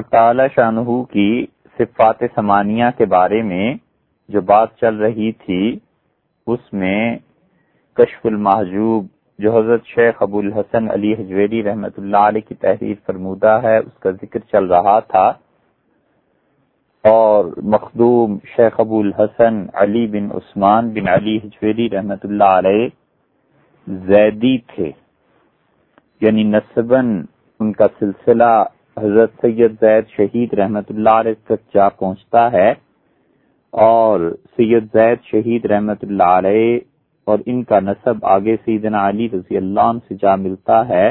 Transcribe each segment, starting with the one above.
تعالی شاہ کی صفات ثمانیہ کے بارے میں جو بات چل رہی تھی، اس میں کشف المحجوب جو حضرت شیخ ابو الحسن علی حجویری رحمت اللہ علیہ کی تحریر فرمودہ ہے، اس کا ذکر چل رہا تھا۔ اور مخدوم شیخ ابو الحسن علی بن عثمان بن علی حجویری رحمت اللہ علیہ زیدی تھے۔ یعنی نصباً ان کا سلسلہ حضرت سید زید شہید رحمت اللہ علیہ تک جا پہنچتا ہے اور سید زید شہید رحمت اللہ علیہ اور ان کا نصب آگے سیدنا علی رضی اللہ عنہ سے جا ملتا ہے۔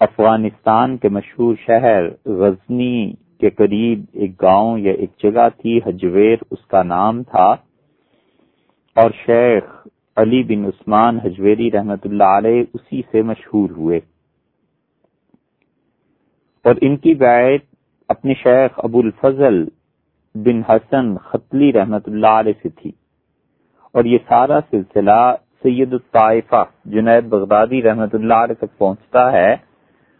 افغانستان کے مشہور شہر غزنی کے قریب ایک گاؤں یا ایک جگہ تھی، حجویر، اس کا نام تھا۔ اور شیخ علی بن عثمان حجویری رحمت اللہ علیہ اسی سے مشہور ہوئے۔ اور ان کی بیعت اپنے شیخ ابو الفضل بن حسن خطلی رحمت اللہ علیہ سے تھی۔ اور یہ سارا سلسلہ سید الطائفہ جنید بغدادی رحمت اللہ علیہ تک پہنچتا ہے۔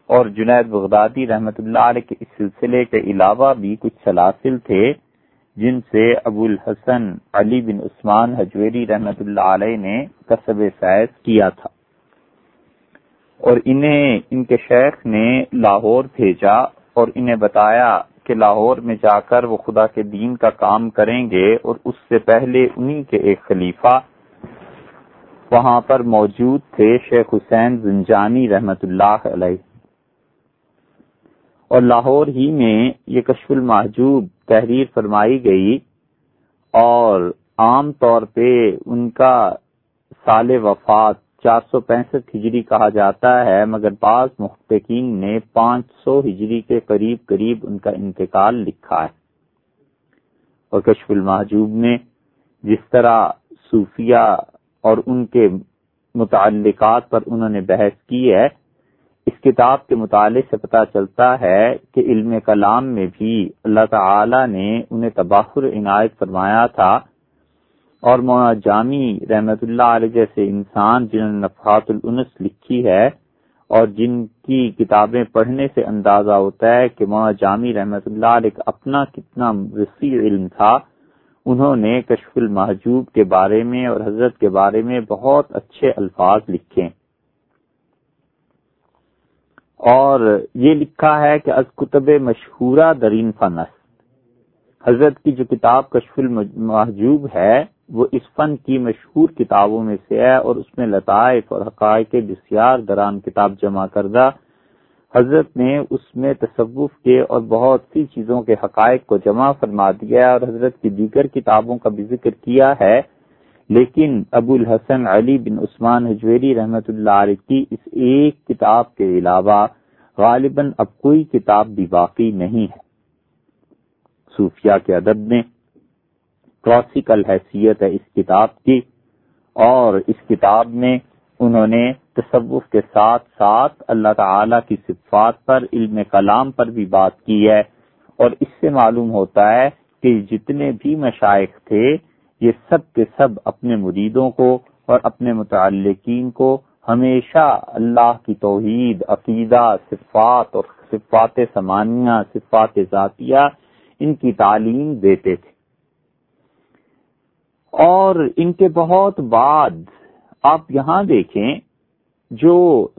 اور جنید بغدادی رحمت اللہ علیہ کے اس سلسلے کے علاوہ بھی کچھ سلاسل تھے، جن سے ابو الحسن علی بن عثمان حجویری رحمت اللہ علیہ نے کسب فیض کیا تھا۔ اور انہیں، ان کے شیخ نے لاہور بھیجا اور انہیں بتایا کہ لاہور میں جا کر وہ خدا کے دین کا کام کریں گے اور اس سے پہلے انہی کے ایک خلیفہ وہاں پر موجود تھے، شیخ حسین زنجانی رحمت اللہ علیہ۔ اور لاہور ہی میں یہ کشف المحجوب تحریر فرمائی گئی اور عام طور پہ ان کا سال وفات چار سو پینسٹھ ہجری کہا جاتا ہے، مگر بعض محققین نے پانچ سو ہجری کے قریب قریب ان کا انتقال لکھا ہے۔ اور کشف المحجوب نے جس طرح صوفیہ اور ان کے متعلقات پر انہوں نے بحث کی ہے، اس کتاب کے مطالعے سے پتہ چلتا ہے کہ علم کلام میں بھی اللہ تعالی نے انہیں تباہر عنایت فرمایا تھا۔ اور مولانا جامی رحمت اللہ علیہ جیسے انسان جنہوں نے نفحات الانس لکھی ہے اور جن کی کتابیں پڑھنے سے اندازہ ہوتا ہے کہ مولانا جامی رحمت اللہ علیہ کا اپنا کتنا وسیع علم تھا، انہوں نے کشف المحجوب کے بارے میں اور حضرت کے بارے میں بہت اچھے الفاظ لکھے۔ اور یہ لکھا ہے کہ از کتب مشہورہ درین فنس۔ حضرت کی جو کتاب کشف المحجوب ہے وہ اس فن کی مشہور کتابوں میں سے ہے اور اس میں لطائف اور حقائق بسیار دران کتاب جمع کردہ۔ حضرت نے اس میں تصوف کے اور بہت سی چیزوں کے حقائق کو جمع فرما دیا اور حضرت کی دیگر کتابوں کا بھی ذکر کیا ہے۔ لیکن ابو الحسن علی بن عثمان حجویری رحمت اللہ علیہ کی اس ایک کتاب کے علاوہ غالباً اب کوئی کتاب بھی باقی نہیں ہے۔ صوفیہ کے ادب میں کلاسیکل حیثیت ہے اس کتاب کی اور اس کتاب میں انہوں نے تصوف کے ساتھ ساتھ اللہ تعالی کی صفات پر، علم کلام پر بھی بات کی ہے۔ اور اس سے معلوم ہوتا ہے کہ جتنے بھی مشائق تھے، یہ سب کے سب اپنے مریدوں کو اور اپنے متعلقین کو ہمیشہ اللہ کی توحید، عقیدہ، صفات اور صفات سمانیہ صفات ذاتیہ ان کی تعلیم دیتے تھے۔ اور ان کے بہت بعد آپ یہاں دیکھیں جو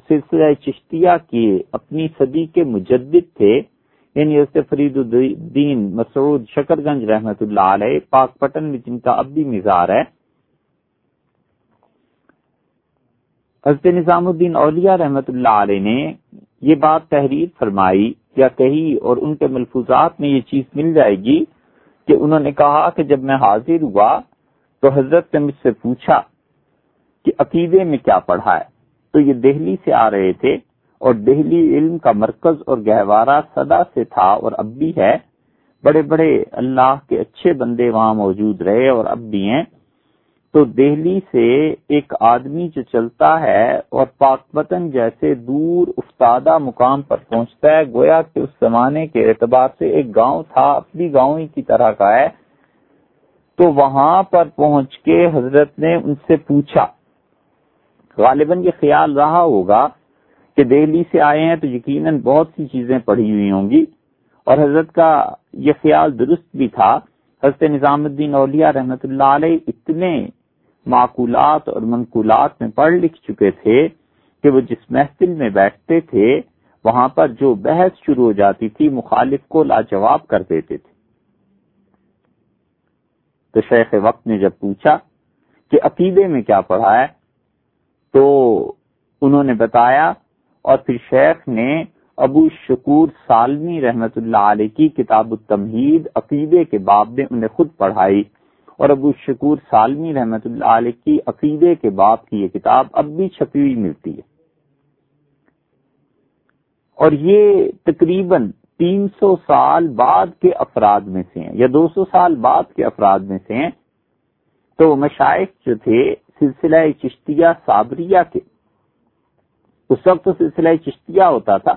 سلسلہ چشتیہ کے اپنی صدی کے مجدد تھے یعنی فرید الدین مسعود شکر گنج رحمت اللہ علیہ، پاک پٹن میں جن کا اب بھی مزار ہے۔ حضرت نظام الدین اولیاء رحمت اللہ علیہ نے یہ بات تحریر فرمائی، یا کہی اور ان کے ملفوظات میں یہ چیز مل جائے گی کہ انہوں نے کہا کہ جب میں حاضر ہوا تو حضرت نے مجھ سے پوچھا کہ عقیدے میں کیا پڑھا ہے؟ تو یہ دہلی سے آ رہے تھے اور دہلی علم کا مرکز اور گہوارہ صدا سے تھا اور اب بھی ہے۔ بڑے بڑے اللہ کے اچھے بندے وہاں موجود رہے اور اب بھی ہیں۔ تو دہلی سے ایک آدمی جو چلتا ہے اور پاک وطن جیسے دور افتادہ مقام پر پہنچتا ہے، گویا کہ اس زمانے کے اعتبار سے ایک گاؤں تھا، اپنی گاؤں ہی کی طرح کا ہے۔ تو وہاں پر پہنچ کے حضرت نے ان سے پوچھا، غالباً یہ خیال رہا ہوگا کہ دہلی سے آئے ہیں تو یقیناً بہت سی چیزیں پڑھی ہوئی ہوں گی، اور حضرت کا یہ خیال درست بھی تھا۔ حضرت نظام الدین اولیاء رحمت اللہ علیہ اتنے معقولات اور منقولات میں پڑھ لکھ چکے تھے کہ وہ جس محفل میں بیٹھتے تھے، وہاں پر جو بحث شروع ہو جاتی تھی مخالف کو لاجواب کر دیتے تھے۔ تو شیخ وقت نے جب پوچھا کہ عقیدے میں کیا پڑھا ہے، تو انہوں نے بتایا اور پھر شیخ نے ابو شکور سالمی رحمت اللہ علیہ کی کتاب التمہید عقیدے کے باب میں انہیں خود پڑھائی اور ابو شکور سالمی رحمت اللہ علیہ کی عقیدے کے باب کی یہ کتاب اب بھی چھپی ہوئی ملتی ہے۔ اور یہ تقریباً تین سو سال بعد کے افراد میں سے ہیں یا دو سو سال بعد کے افراد میں سے ہیں، تو مشائق جو تھے، سلسلہ چشتیہ صابریہ کے، اس وقت تو سلسلہ چشتیہ ہوتا تھا۔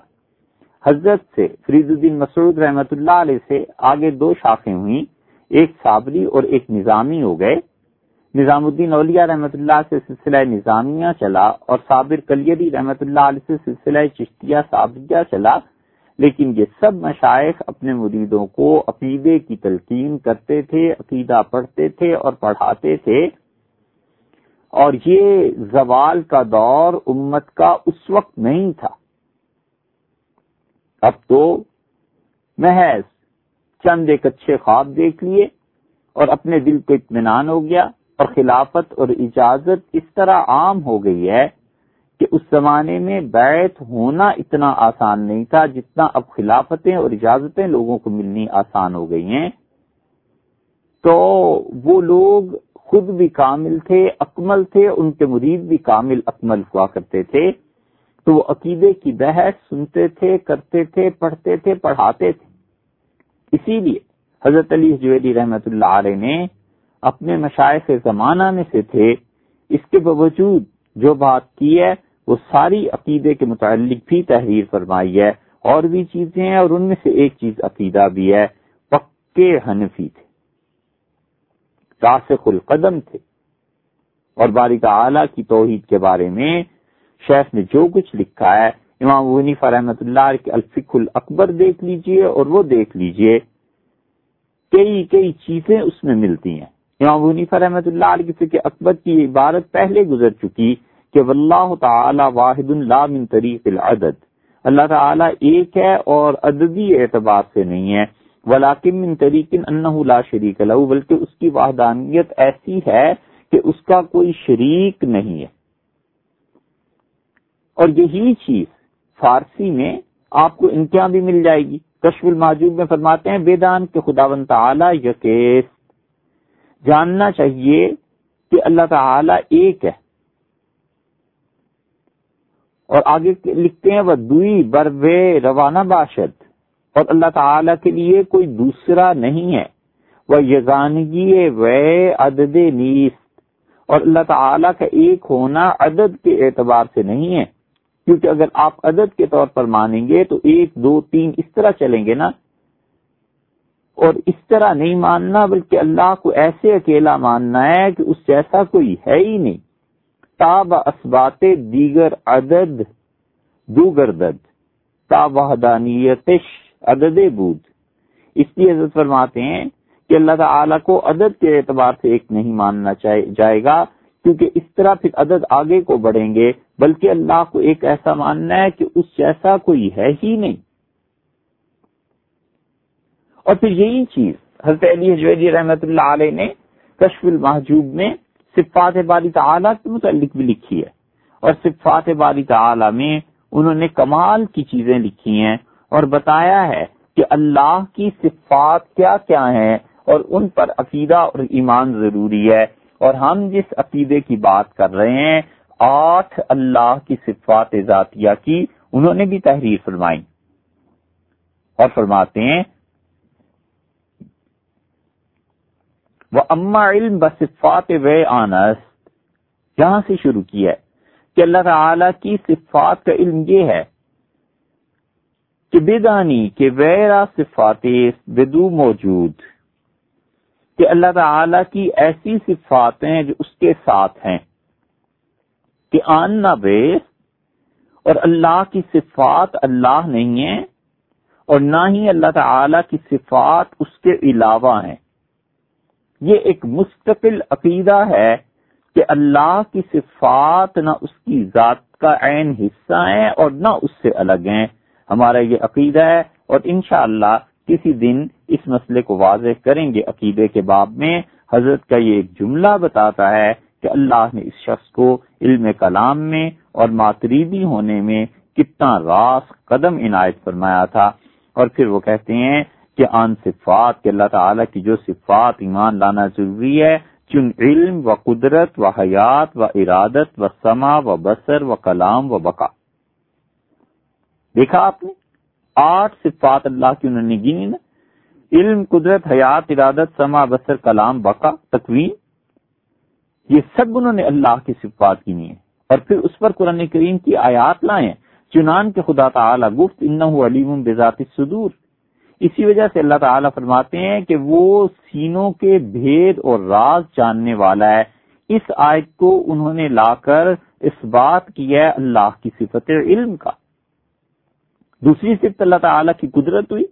حضرت سے، فرید الدین مسعود رحمت اللہ علیہ سے آگے دو شاخیں ہوئیں، ایک صابری اور ایک نظامی ہو گئے۔ نظام الدین اولیاء رحمت اللہ سے سلسلہ نظامیہ چلا اور صابر کلیری رحمت اللہ علیہ سے سلسلہ چشتیہ صابریہ چلا۔ لیکن یہ سب مشائق اپنے مریدوں کو عقیدے کی تلقین کرتے تھے، عقیدہ پڑھتے تھے اور پڑھاتے تھے۔ اور یہ زوال کا دور امت کا اس وقت نہیں تھا۔ اب تو محض چند ایک اچھے خواب دیکھ لیے اور اپنے دل کو اطمینان ہو گیا اور خلافت اور اجازت اس طرح عام ہو گئی ہے کہ اس زمانے میں بیت ہونا اتنا آسان نہیں تھا جتنا اب خلافتیں اور اجازتیں لوگوں کو ملنی آسان ہو گئی ہیں۔ تو وہ لوگ خود بھی کامل تھے، اکمل تھے، ان کے مرید بھی کامل، اکمل ہوا کرتے تھے۔ تو وہ عقیدے کی بحث سنتے تھے، کرتے تھے، پڑھتے تھے، پڑھاتے تھے۔ اسی لیے حضرت علی جویری رحمت اللہ علیہ نے اپنے مشائق زمانہ میں سے تھے، اس کے باوجود جو بات کی ہے، وہ ساری عقیدے کے متعلق بھی تحریر فرمائی ہے۔ اور بھی چیزیں ہیں اور ان میں سے ایک چیز عقیدہ بھی ہے۔ پکے حنفی تھے۔ راسخ القدم تھے۔ اور باریک اعلیٰ کی توحید کے بارے میں شیخ نے جو کچھ لکھا ہے، امام ونیفا رحمت اللہ کے الفق الاکبر دیکھ لیجیے اور وہ دیکھ لیجیے۔ کئی کئی چیزیں اس میں ملتی ہیں۔ امام ونیفا رحمت اللہ علیہ فکر اکبر کی عبارت پہلے گزر چکی کہ واللہ تعالی واحد لا من طریق العدد۔ اللہ تعالی ایک ہے اور عددی اعتبار سے نہیں ہے۔ ولاکم من طریق انہ لا شریک لہو بلکہ اس کی وحدانیت ایسی ہے کہ اس کا کوئی شریک نہیں ہے۔ اور یہی چیز فارسی میں آپ کو انتہا بھی مل جائے گی۔ کشف الماجوب میں فرماتے ہیں، بیدان کے خدا و تعالی یکیس۔ جاننا چاہیے کہ اللہ تعالی ایک ہے۔ اور آگے لکھتے ہیں، وہ دوئی روانہ باشد۔ اور اللہ تعالی کے لیے کوئی دوسرا نہیں ہے۔ وہ یگانگی وے عدد نیست۔ اور اللہ تعالی کا ایک ہونا عدد کے اعتبار سے نہیں ہے۔ کیونکہ اگر آپ عدد کے طور پر مانیں گے تو ایک، دو، تین اس طرح چلیں گے نا۔ اور اس طرح نہیں ماننا، بلکہ اللہ کو ایسے اکیلا ماننا ہے کہ اس جیسا کوئی ہے ہی نہیں۔ تاب اسبات دیگر عدد دوگردد تا وحدانیتش عدد بود۔ اس لیے عزت فرماتے ہیں کہ اللہ تعالی کو عدد کے اعتبار سے ایک نہیں ماننا جائے گا، کیونکہ اس طرح پھر عدد آگے کو بڑھیں گے، بلکہ اللہ کو ایک ایسا ماننا ہے کہ اس جیسا کوئی ہے ہی نہیں۔ اور پھر یہی چیز، حضرت علی جویدی رحمت اللہ علیہ نے کشف المحجوب میں صفات باری تعالیٰ کے متعلق بھی لکھی ہے۔ اور صفات باری تعالیٰ میں انہوں نے کمال کی چیزیں لکھی ہیں اور بتایا ہے کہ اللہ کی صفات کیا کیا ہیں اور ان پر عقیدہ اور ایمان ضروری ہے۔ اور ہم جس عقیدے کی بات کر رہے ہیں، آٹھ اللہ کی صفات ذاتیہ کی، انہوں نے بھی تحریر فرمائی۔ اور فرماتے ہیں وہ اما علم بصفات و آنس۔ یہاں سے شروع کیا ہے کہ اللہ تعالی کی صفات کا علم یہ ہے کہ بیدانی کے ویرا صفات بدو موجود۔ کہ اللہ تعالی کی ایسی صفات ہیں جو اس کے ساتھ ہیں کہ آن نہ بیس اور اللہ کی صفات اللہ نہیں ہے اور نہ ہی اللہ تعالی کی صفات اس کے علاوہ ہیں۔ یہ ایک مستقل عقیدہ ہے کہ اللہ کی صفات نہ اس کی ذات کا عین حصہ ہیں اور نہ اس سے الگ ہیں۔ ہمارا یہ عقیدہ ہے اور انشاءاللہ کسی دن اس مسئلے کو واضح کریں گے عقیدے کے باب میں۔ حضرت کا یہ ایک جملہ بتاتا ہے کہ اللہ نے اس شخص کو علم کلام میں اور ماتریدی ہونے میں کتنا راس قدم عنایت فرمایا تھا اور پھر وہ کہتے ہیں کہ آن صفات، کہ اللہ تعالیٰ کی جو صفات ایمان لانا ضروری ہے، چن علم و قدرت و حیات و ارادت و سما و بسر و کلام و بقا۔ دیکھا آپ نے؟ آٹھ صفات اللہ کی انہوں نے گنی نا۔ علم، قدرت، حیات، ارادت سما بسر کلام، بقا، تکوین، یہ سب انہوں نے اللہ کی صفات گنی ہے اور پھر اس پر قرآن کریم کی آیات لائے چنان کے خدا تعالی گفت ان علیم بذات صدور اسی وجہ سے اللہ تعالیٰ فرماتے ہیں کہ وہ سینوں کے بھید اور راز جاننے والا ہے۔ اس آیت کو انہوں نے لا کر اس بات کی ہے اللہ کی صفت علم کا۔ دوسری صفت اللہ تعالیٰ کی قدرت ہوئی۔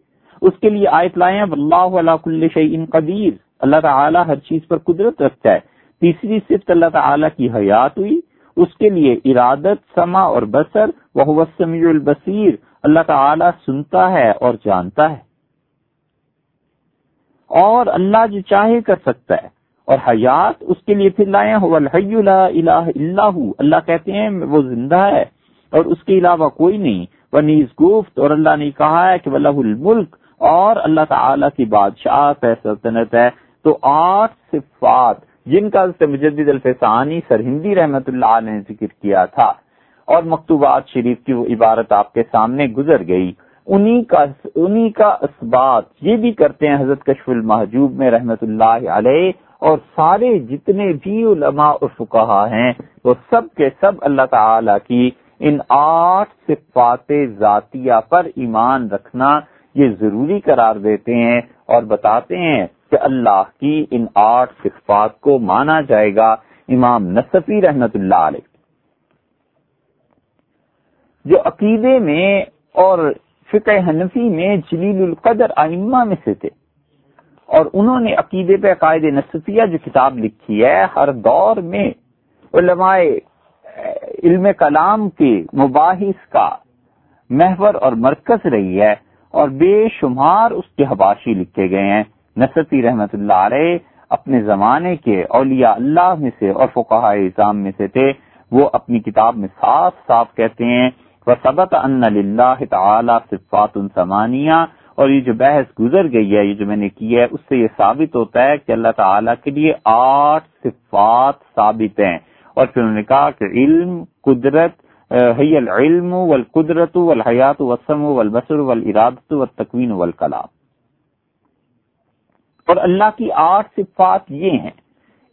اس کے لیے آیت لائے ہیں اللہ علیہ کل شعین قدیر۔ اللہ تعالیٰ ہر چیز پر قدرت رکھتا ہے۔ تیسری صفت اللہ تعالیٰ کی حیات ہوئی۔ اس کے لیے ارادت سما اور بسر وہ سمیع البصیر۔ اللہ تعالیٰ سنتا ہے اور جانتا ہے۔ اور اللہ جو چاہے کر سکتا ہے۔ اور حیات اس کے لیے پھر لائے ہو الحی الہ اللہ اللہ کہتے ہیں وہ زندہ ہے اور اس کے علاوہ کوئی نہیں۔ وہ نیز گفت اور اللہ نے کہا ہے کہ اللہ الملک اور اللہ تعالی کی بادشاہ ہے، سلطنت ہے۔ تو آٹھ صفات جن کا مجدد الفسانی سرہندی رحمت اللہ نے ذکر کیا تھا۔ اور مکتوبات شریف کی وہ عبارت آپ کے سامنے گزر گئی۔ انہی کا انہی کا اسبات یہ بھی کرتے ہیں حضرت کشف المحجوب میں رحمت اللہ علیہ، اور سارے جتنے بھی علماء اور فقہا ہیں، وہ سب کے سب اللہ تعالی کی ان آٹھ صفات ذاتیہ پر ایمان رکھنا یہ ضروری قرار دیتے ہیں اور بتاتے ہیں کہ اللہ کی ان آٹھ صفات کو مانا جائے گا امام نصفی رحمت اللہ علیہ۔ جو عقیدے میں اور فقہ حنفی میں جلیل القدر آئمہ میں سے تھے۔ اور انہوں نے عقیدے پہ عقائد نصفیہ جو کتاب لکھی ہے، ہر دور میں علماء علم کلام کے مباحث کا محور اور مرکز رہی ہے اور بے شمار اس کے حباشی لکھے گئے ہیں۔ نصفی رحمت اللہ علیہ اپنے زمانے کے اولیاء اللہ میں سے اور فقہ اظام میں سے تھے۔ وہ اپنی کتاب میں صاف صاف کہتے ہیں وسبت ان اللہ تعالی صفات سمانیہ اور یہ جو بحث گزر گئی ہے، یہ جو میں نے کی ہے، اس سے یہ ثابت ہوتا ہے کہ اللہ تعالیٰ کے لیے آٹھ صفات ثابت ہیں۔ اور پھر انہوں نے کہا کہ علم، قدرت حی العلم والقدرت والحیات والسم والبصر والارادت والتکوین والکلام۔ اور اللہ کی آٹھ صفات یہ ہیں۔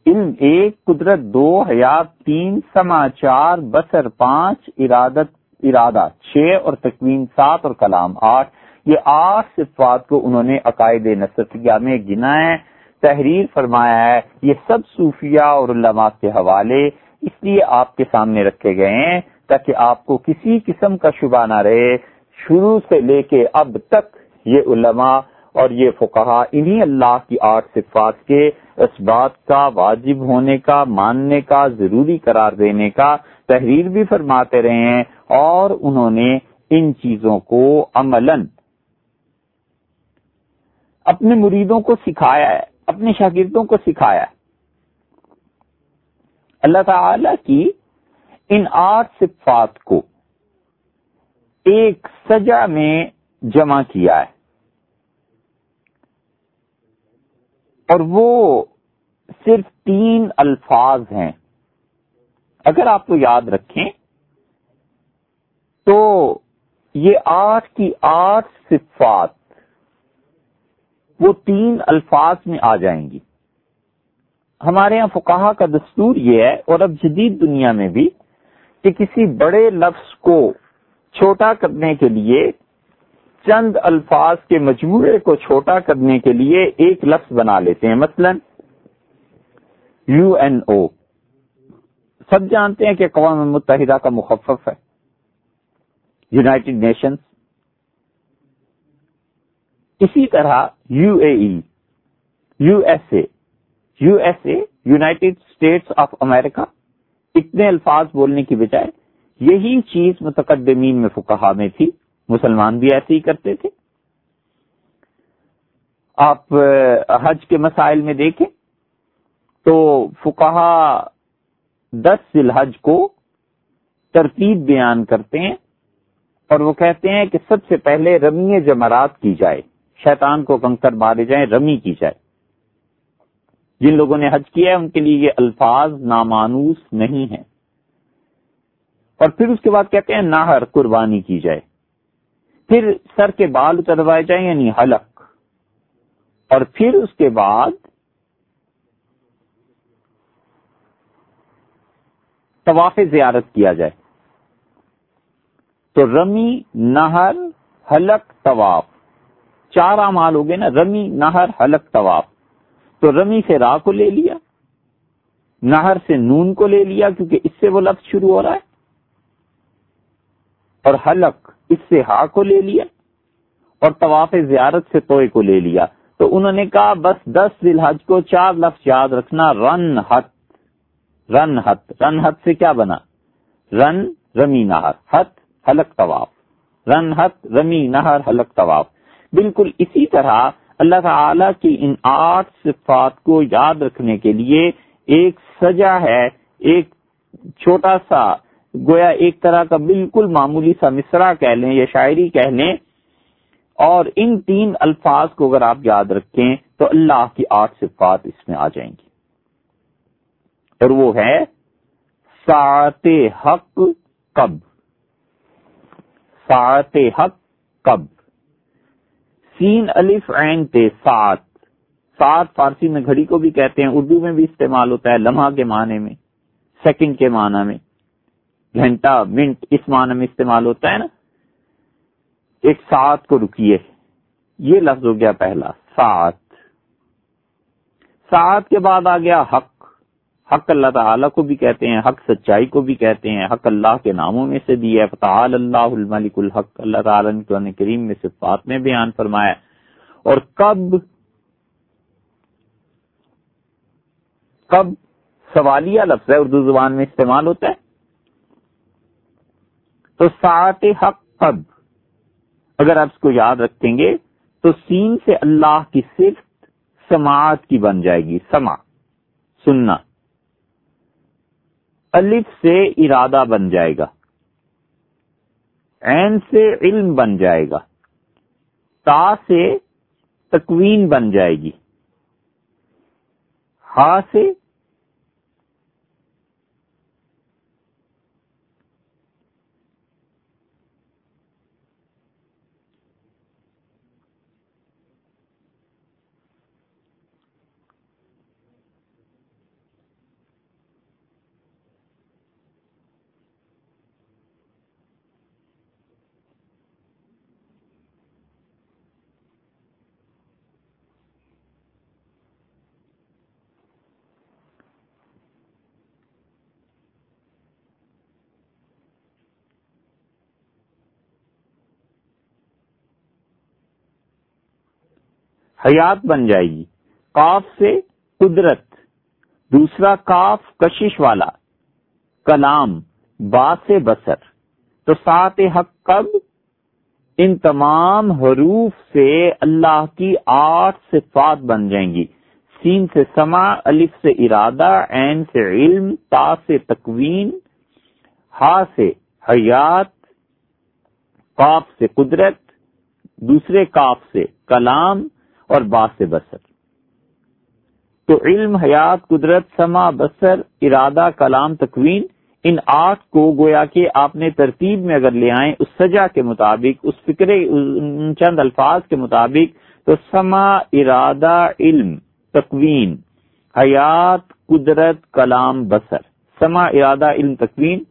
علم ایک، قدرت دو، حیات تین، سماچار بسر پانچ، ارادت ارادہ، چھ اور تکوین، سات اور کلام، آٹھ۔ یہ آٹھ صفات کو انہوں نے عقائد نصفیہ میں گنا ہے، تحریر فرمایا ہے۔ یہ سب صوفیہ اور علماء کے حوالے اس لیے آپ کے سامنے رکھے گئے ہیں تاکہ آپ کو کسی قسم کا شبہ نہ رہے۔ شروع سے لے کے اب تک یہ علماء اور یہ فقہا انہی اللہ کی آٹھ صفات کے اس بات کا واجب ہونے کا، ماننے کا، ضروری قرار دینے کا تحریر بھی فرماتے رہے ہیں۔ اور انہوں نے ان چیزوں کو عمل اپنے مریدوں کو سکھایا ہے، اپنے شاگردوں کو سکھایا ہے۔ اللہ تعالی کی ان آٹھ صفات کو ایک سجا میں جمع کیا ہے۔ اور وہ صرف تین الفاظ ہیں۔ اگر آپ کو یاد رکھیں تو یہ آٹھ کی آٹھ صفات، وہ تین الفاظ میں آ جائیں گی۔ ہمارے یہاں فکاہ کا دستور یہ ہے اور اب جدید دنیا میں بھی کہ کسی بڑے لفظ کو چھوٹا کرنے کے لیے، چند الفاظ کے مجموعے کو چھوٹا کرنے کے لیے ایک لفظ بنا لیتے ہیں۔ مثلا، یو این او۔ سب جانتے ہیں کہ اقوام متحدہ کا مخفف ہے۔ United nations. اسی طرح U A E, U S A, U S A united states of America, اتنے الفاظ بولنے کی بجائے یہی چیز متقدمین میں فکہ میں تھی، مسلمان بھی ایسے ہی کرتے تھے۔ آپ حج کے مسائل میں دیکھیں تو فکہ دس الحج کو ترتیب بیان کرتے ہیں۔ اور وہ کہتے ہیں کہ سب سے پہلے رمی جمرات کی جائے، شیطان کو کنکر مارے جائیں، رمی کی جائے۔ جن لوگوں نے حج کیا ہے، ان کے لیے یہ الفاظ نامانوس نہیں ہیں۔ اور پھر اس کے بعد کہتے ہیں ناہر قربانی کی جائے۔ پھر سر کے بال اتروائے جائیں یعنی حلق۔ اور پھر اس کے بعد طواف زیارت کیا جائے۔ تو رمی نہر حلق طواف۔ چار امال ہو گئے نا، رمی نہر حلق طواف۔ تو رمی سے را کو لے لیا، نہر سے نون کو لے لیا، کیونکہ اس سے وہ لفظ شروع ہو رہا ہے۔ اور حلق اس سے ہا کو لے لیا، اور طواف زیارت سے توئے کو لے لیا۔ تو انہوں نے کہا، بس دس ذی الحج کو چار لفظ یاد رکھنا، رن ہت رن ہت رن ہت سے کیا بنا؟ رن رمی نہر ہت حلق طواف۔ رن رمی، نہر، حلق طواف۔ بالکل اسی طرح اللہ تعالی کی ان آٹھ صفات کو یاد رکھنے کے لیے ایک سجا ہے، ایک چھوٹا سا، گویا ایک طرح کا بالکل معمولی سا مصرا کہہ لیں یا شاعری کہہ لیں۔ اور ان تین الفاظ کو اگر آپ یاد رکھیں تو اللہ کی آٹھ صفات اس میں آ جائیں گی۔ اور وہ ہے سات حق کب سات حق کب سین الف عین تے سات۔ سات فارسی میں گھڑی کو بھی کہتے ہیں، اردو میں بھی استعمال ہوتا ہے لمحہ کے معنی میں، سیکنڈ کے معنی میں۔ گھنٹہ، منٹ اس معنی میں استعمال ہوتا ہے نا۔ ایک سات کو رکیے۔ یہ لفظ ہو گیا پہلا، سات۔ سات کے بعد آ گیا حق۔ حق اللہ تعالیٰ کو بھی کہتے ہیں، حق سچائی کو بھی کہتے ہیں، حق اللہ کے ناموں میں سے دی ہے۔ فتح اللہ الملک الحق۔ اللہ تعالیٰ نے قرآن کریم میں صفات میں بیان فرمایا اور کب کب سوالیہ لفظ ہے اردو زبان میں استعمال ہوتا ہے؟ تو سات حق کب اگر آپ اس کو یاد رکھیں گے تو سین سے اللہ کی صرف سماعت کی بن جائے گی۔ سما سننا۔ الف سے ارادہ بن جائے گا۔ عین سے علم بن جائے گا۔ تا سے تکوین بن جائے گی۔ ہا سے حیات بن جائے گی۔ کاف سے قدرت، دوسرا کاف کشش والا، کلام با سے بسر تو سات حق کب ان تمام حروف سے اللہ کی آٹھ صفات بن جائیں گی۔ سین سے سما، الف سے ارادہ، عین سے علم، تا سے تکوین، ہا سے حیات کاف سے قدرت، دوسرے کاف سے کلام اور باس بسر۔ تو علم، حیات، قدرت سما بسر ارادہ، کلام، تکوین، ان آٹھ کو گویا کہ آپ نے ترتیب میں اگر لے آئیں، اس سجا کے مطابق، اس فکر چند الفاظ کے مطابق، تو سما ارادہ، علم، تکوین، حیات، قدرت، کلام بسر سما ارادہ، علم، تکوین،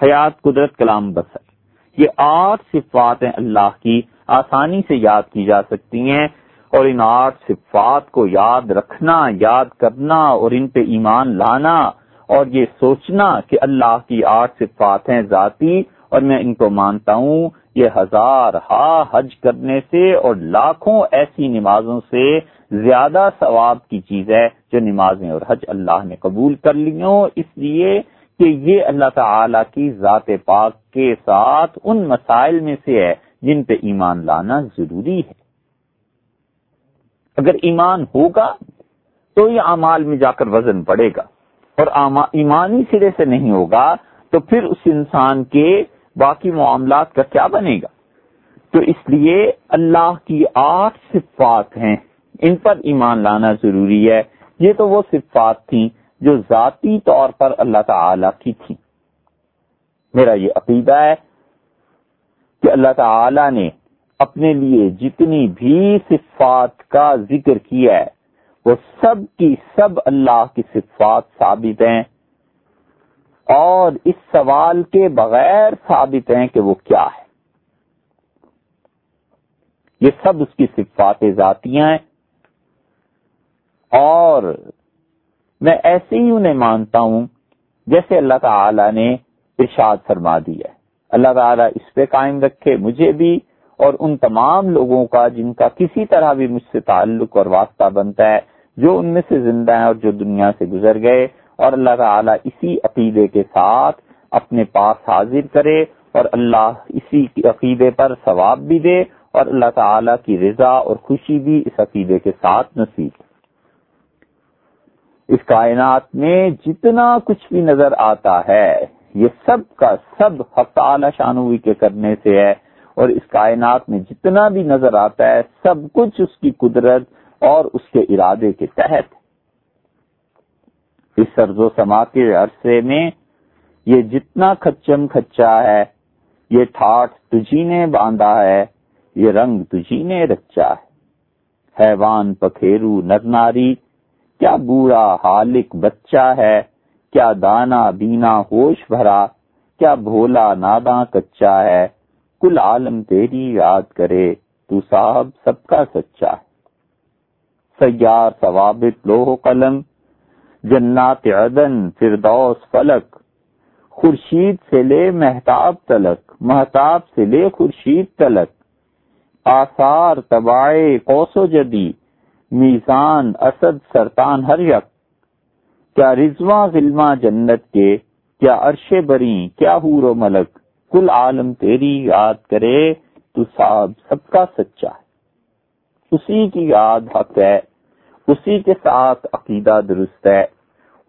حیات، قدرت، کلام بسر یہ آٹھ صفات ہیں اللہ کی، آسانی سے یاد کی جا سکتی ہیں۔ اور ان آٹھ صفات کو یاد رکھنا، یاد کرنا اور ان پہ ایمان لانا اور یہ سوچنا کہ اللہ کی آٹھ صفات ہیں ذاتی اور میں ان کو مانتا ہوں۔ یہ ہزار ہا حج کرنے سے اور لاکھوں ایسی نمازوں سے زیادہ ثواب کی چیز ہے جو نمازیں اور حج اللہ نے قبول کر لی ہوں۔ اس لیے کہ یہ اللہ تعالی کی ذات پاک کے ساتھ ان مسائل میں سے ہے جن پہ ایمان لانا ضروری ہے۔ اگر ایمان ہوگا تو یہ اعمال میں جا کر وزن پڑے گا اور ایمانی سرے سے نہیں ہوگا تو پھر اس انسان کے باقی معاملات کا کیا بنے گا؟ تو اس لیے اللہ کی آٹھ صفات ہیں۔ ان پر ایمان لانا ضروری ہے۔ یہ تو وہ صفات تھیں جو ذاتی طور پر اللہ تعالی کی تھی میرا یہ عقیدہ ہے کہ اللہ تعالی نے اپنے لیے جتنی بھی صفات کا ذکر کیا ہے، وہ سب کی سب اللہ کی صفات ثابت ہیں۔ اور اس سوال کے بغیر ثابت ہیں کہ وہ کیا ہے۔ یہ سب اس کی صفات ذاتیاں ہیں۔ اور میں ایسے ہی انہیں مانتا ہوں، جیسے اللہ تعالی نے ارشاد فرما دیا ہے۔ اللہ تعالیٰ اس پہ قائم رکھے، مجھے بھی اور ان تمام لوگوں کا جن کا کسی طرح بھی مجھ سے تعلق اور واسطہ بنتا ہے، جو ان میں سے زندہ ہیں اور جو دنیا سے گزر گئے، اور اللہ تعالیٰ اسی عقیدے کے ساتھ اپنے پاس حاضر کرے اور اللہ اسی عقیدے پر ثواب بھی دے اور اللہ تعالی کی رضا اور خوشی بھی اس عقیدے کے ساتھ نصیب۔ اس کائنات میں جتنا کچھ بھی نظر آتا ہے، یہ سب کا سب حق تعالی شانوی کے کرنے سے ہے۔ اور اس کائنات میں جتنا بھی نظر آتا ہے، سب کچھ اس کی قدرت اور اس کے ارادے کے تحت اس سرز و سما کے عرصے میں یہ جتنا کچم کچا ہے، یہ ٹھاٹ تجھی نے باندھا ہے، یہ رنگ تجھی نے رچا ہے۔ حیوان پکھیرو نر ناری، کیا بوڑھا حالک بچہ ہے، کیا دانا بینا ہوش بھرا، کیا بھولا نادا کچا ہے۔ کل عالم تیری یاد کرے، تو صاحب سب کا سچا ہے۔ سیار ثوابت لوہ قلم، جنات عدن، فردوس فلک۔ خورشید سے لے محتاب تلک، محتاب سے لے خورشید تلک۔ آثار تبائے قوس و جدی میزان اسد سرطان ہر یک۔ کیا رضواں ظلمہ جنت کے، کیا عرش بری کیا حور و ملک۔ کل عالم تیری یاد کرے، تو صاحب سب کا سچا ہے۔ اسی کی یاد حق ہے، اسی کے ساتھ عقیدہ درست ہے۔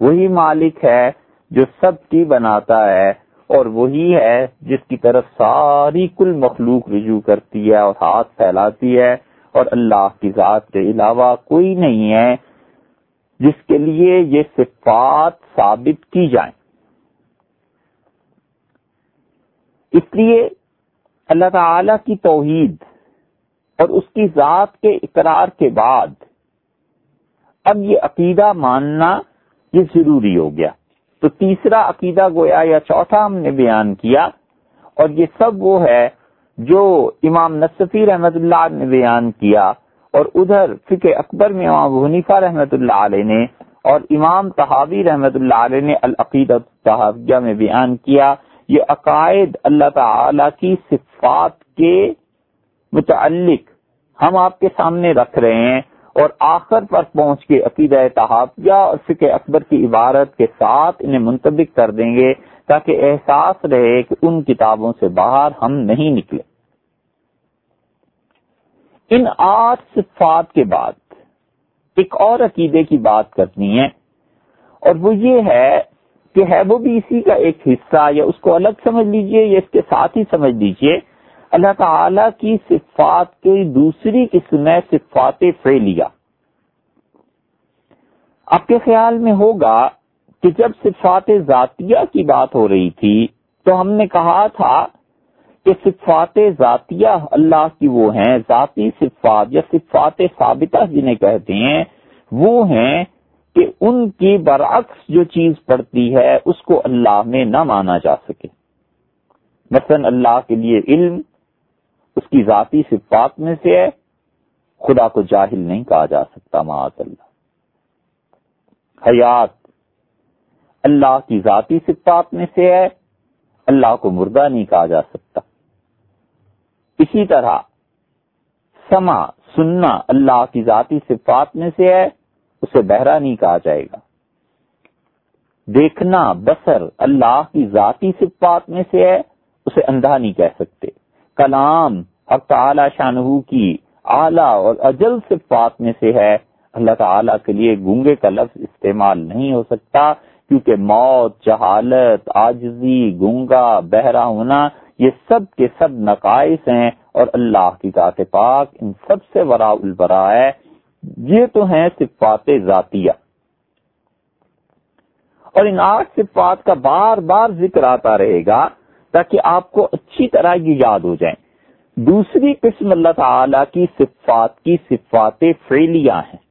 وہی مالک ہے جو سب کی بناتا ہے، اور وہی ہے جس کی طرف ساری کل مخلوق رجوع کرتی ہے اور ہاتھ پھیلاتی ہے، اور اللہ کی ذات کے علاوہ کوئی نہیں ہے۔ جس کے لیے یہ صفات ثابت کی جائیں۔ اس لیے اللہ تعالی کی توحید اور اس کی ذات کے اقرار کے بعد اب یہ عقیدہ ماننا یہ ضروری ہو گیا۔ تو تیسرا عقیدہ گویا یا چوتھا ہم نے بیان کیا اور یہ سب وہ ہے جو امام نصفی رحمت اللہ نے بیان کیا اور ادھر فکر اکبر میں امام حنیفہ رحمت اللہ علیہ نے اور امام تحاوی رحمت اللہ علیہ نے العقید تحاویہ میں بیان کیا۔ یہ عقائد اللہ تعالی کی صفات کے متعلق ہم آپ کے سامنے رکھ رہے ہیں اور آخر پر پہنچ کے عقیدہ تحافیہ اور فکر اکبر کی عبارت کے ساتھ انہیں منتبک کر دیں گے تاکہ احساس رہے کہ ان کتابوں سے باہر ہم نہیں نکلے۔ ان آٹھ صفات کے بعد ایک اور عقیدے کی بات کرنی ہے اور وہ یہ ہے کہ ہے وہ بھی اسی کا ایک حصہ یا اس کو الگ سمجھ لیجیے، یا اس کے ساتھ ہی سمجھ لیجیے۔ اللہ تعالی کی صفات کی دوسری قسم ہے صفات فعلیہ۔ آپ کے خیال میں ہوگا کہ جب صفات ذاتیہ کی بات ہو رہی تھی، تو ہم نے کہا تھا کہ صفات ذاتیہ اللہ کی وہ ہیں، ذاتی صفات یا صفات ثابتہ جنہیں کہتے ہیں، وہ ہیں کہ ان کی برعکس جو چیز پڑتی ہے، اس کو اللہ میں نہ مانا جا سکے۔ مثلا اللہ کے لیے علم اس کی ذاتی صفات میں سے ہے، خدا کو جاہل نہیں کہا جا سکتا، معاذ اللہ۔ حیات اللہ کی ذاتی صفات میں سے ہے، اللہ کو مردہ نہیں کہا جا سکتا۔ اسی طرح سما سننا اللہ کی ذاتی صفات میں سے ہے اسے بہرا نہیں کہا جائے گا۔ دیکھنا بسر اللہ کی ذاتی صفات میں سے ہے، اسے اندھا نہیں کہہ سکتے۔ کلام حق تعالی شاہ کی اعلی اور اجل صفات میں سے ہے۔ اللہ تعالیٰ کے لیے گونگے کا لفظ استعمال نہیں ہو سکتا، کیونکہ موت، جہالت آجزی گونگا، بہرا ہونا، یہ سب کے سب نقائص ہیں اور اللہ کی ذات پاک ان سب سے ورا البرا ہے۔ یہ تو ہیں صفات ذاتیہ۔ اور ان آٹھ صفات کا بار بار ذکر آتا رہے گا تاکہ آپ کو اچھی طرح یہ یاد ہو جائیں۔ دوسری قسم اللہ تعالی کی صفات کی صفات فیلیا ہیں۔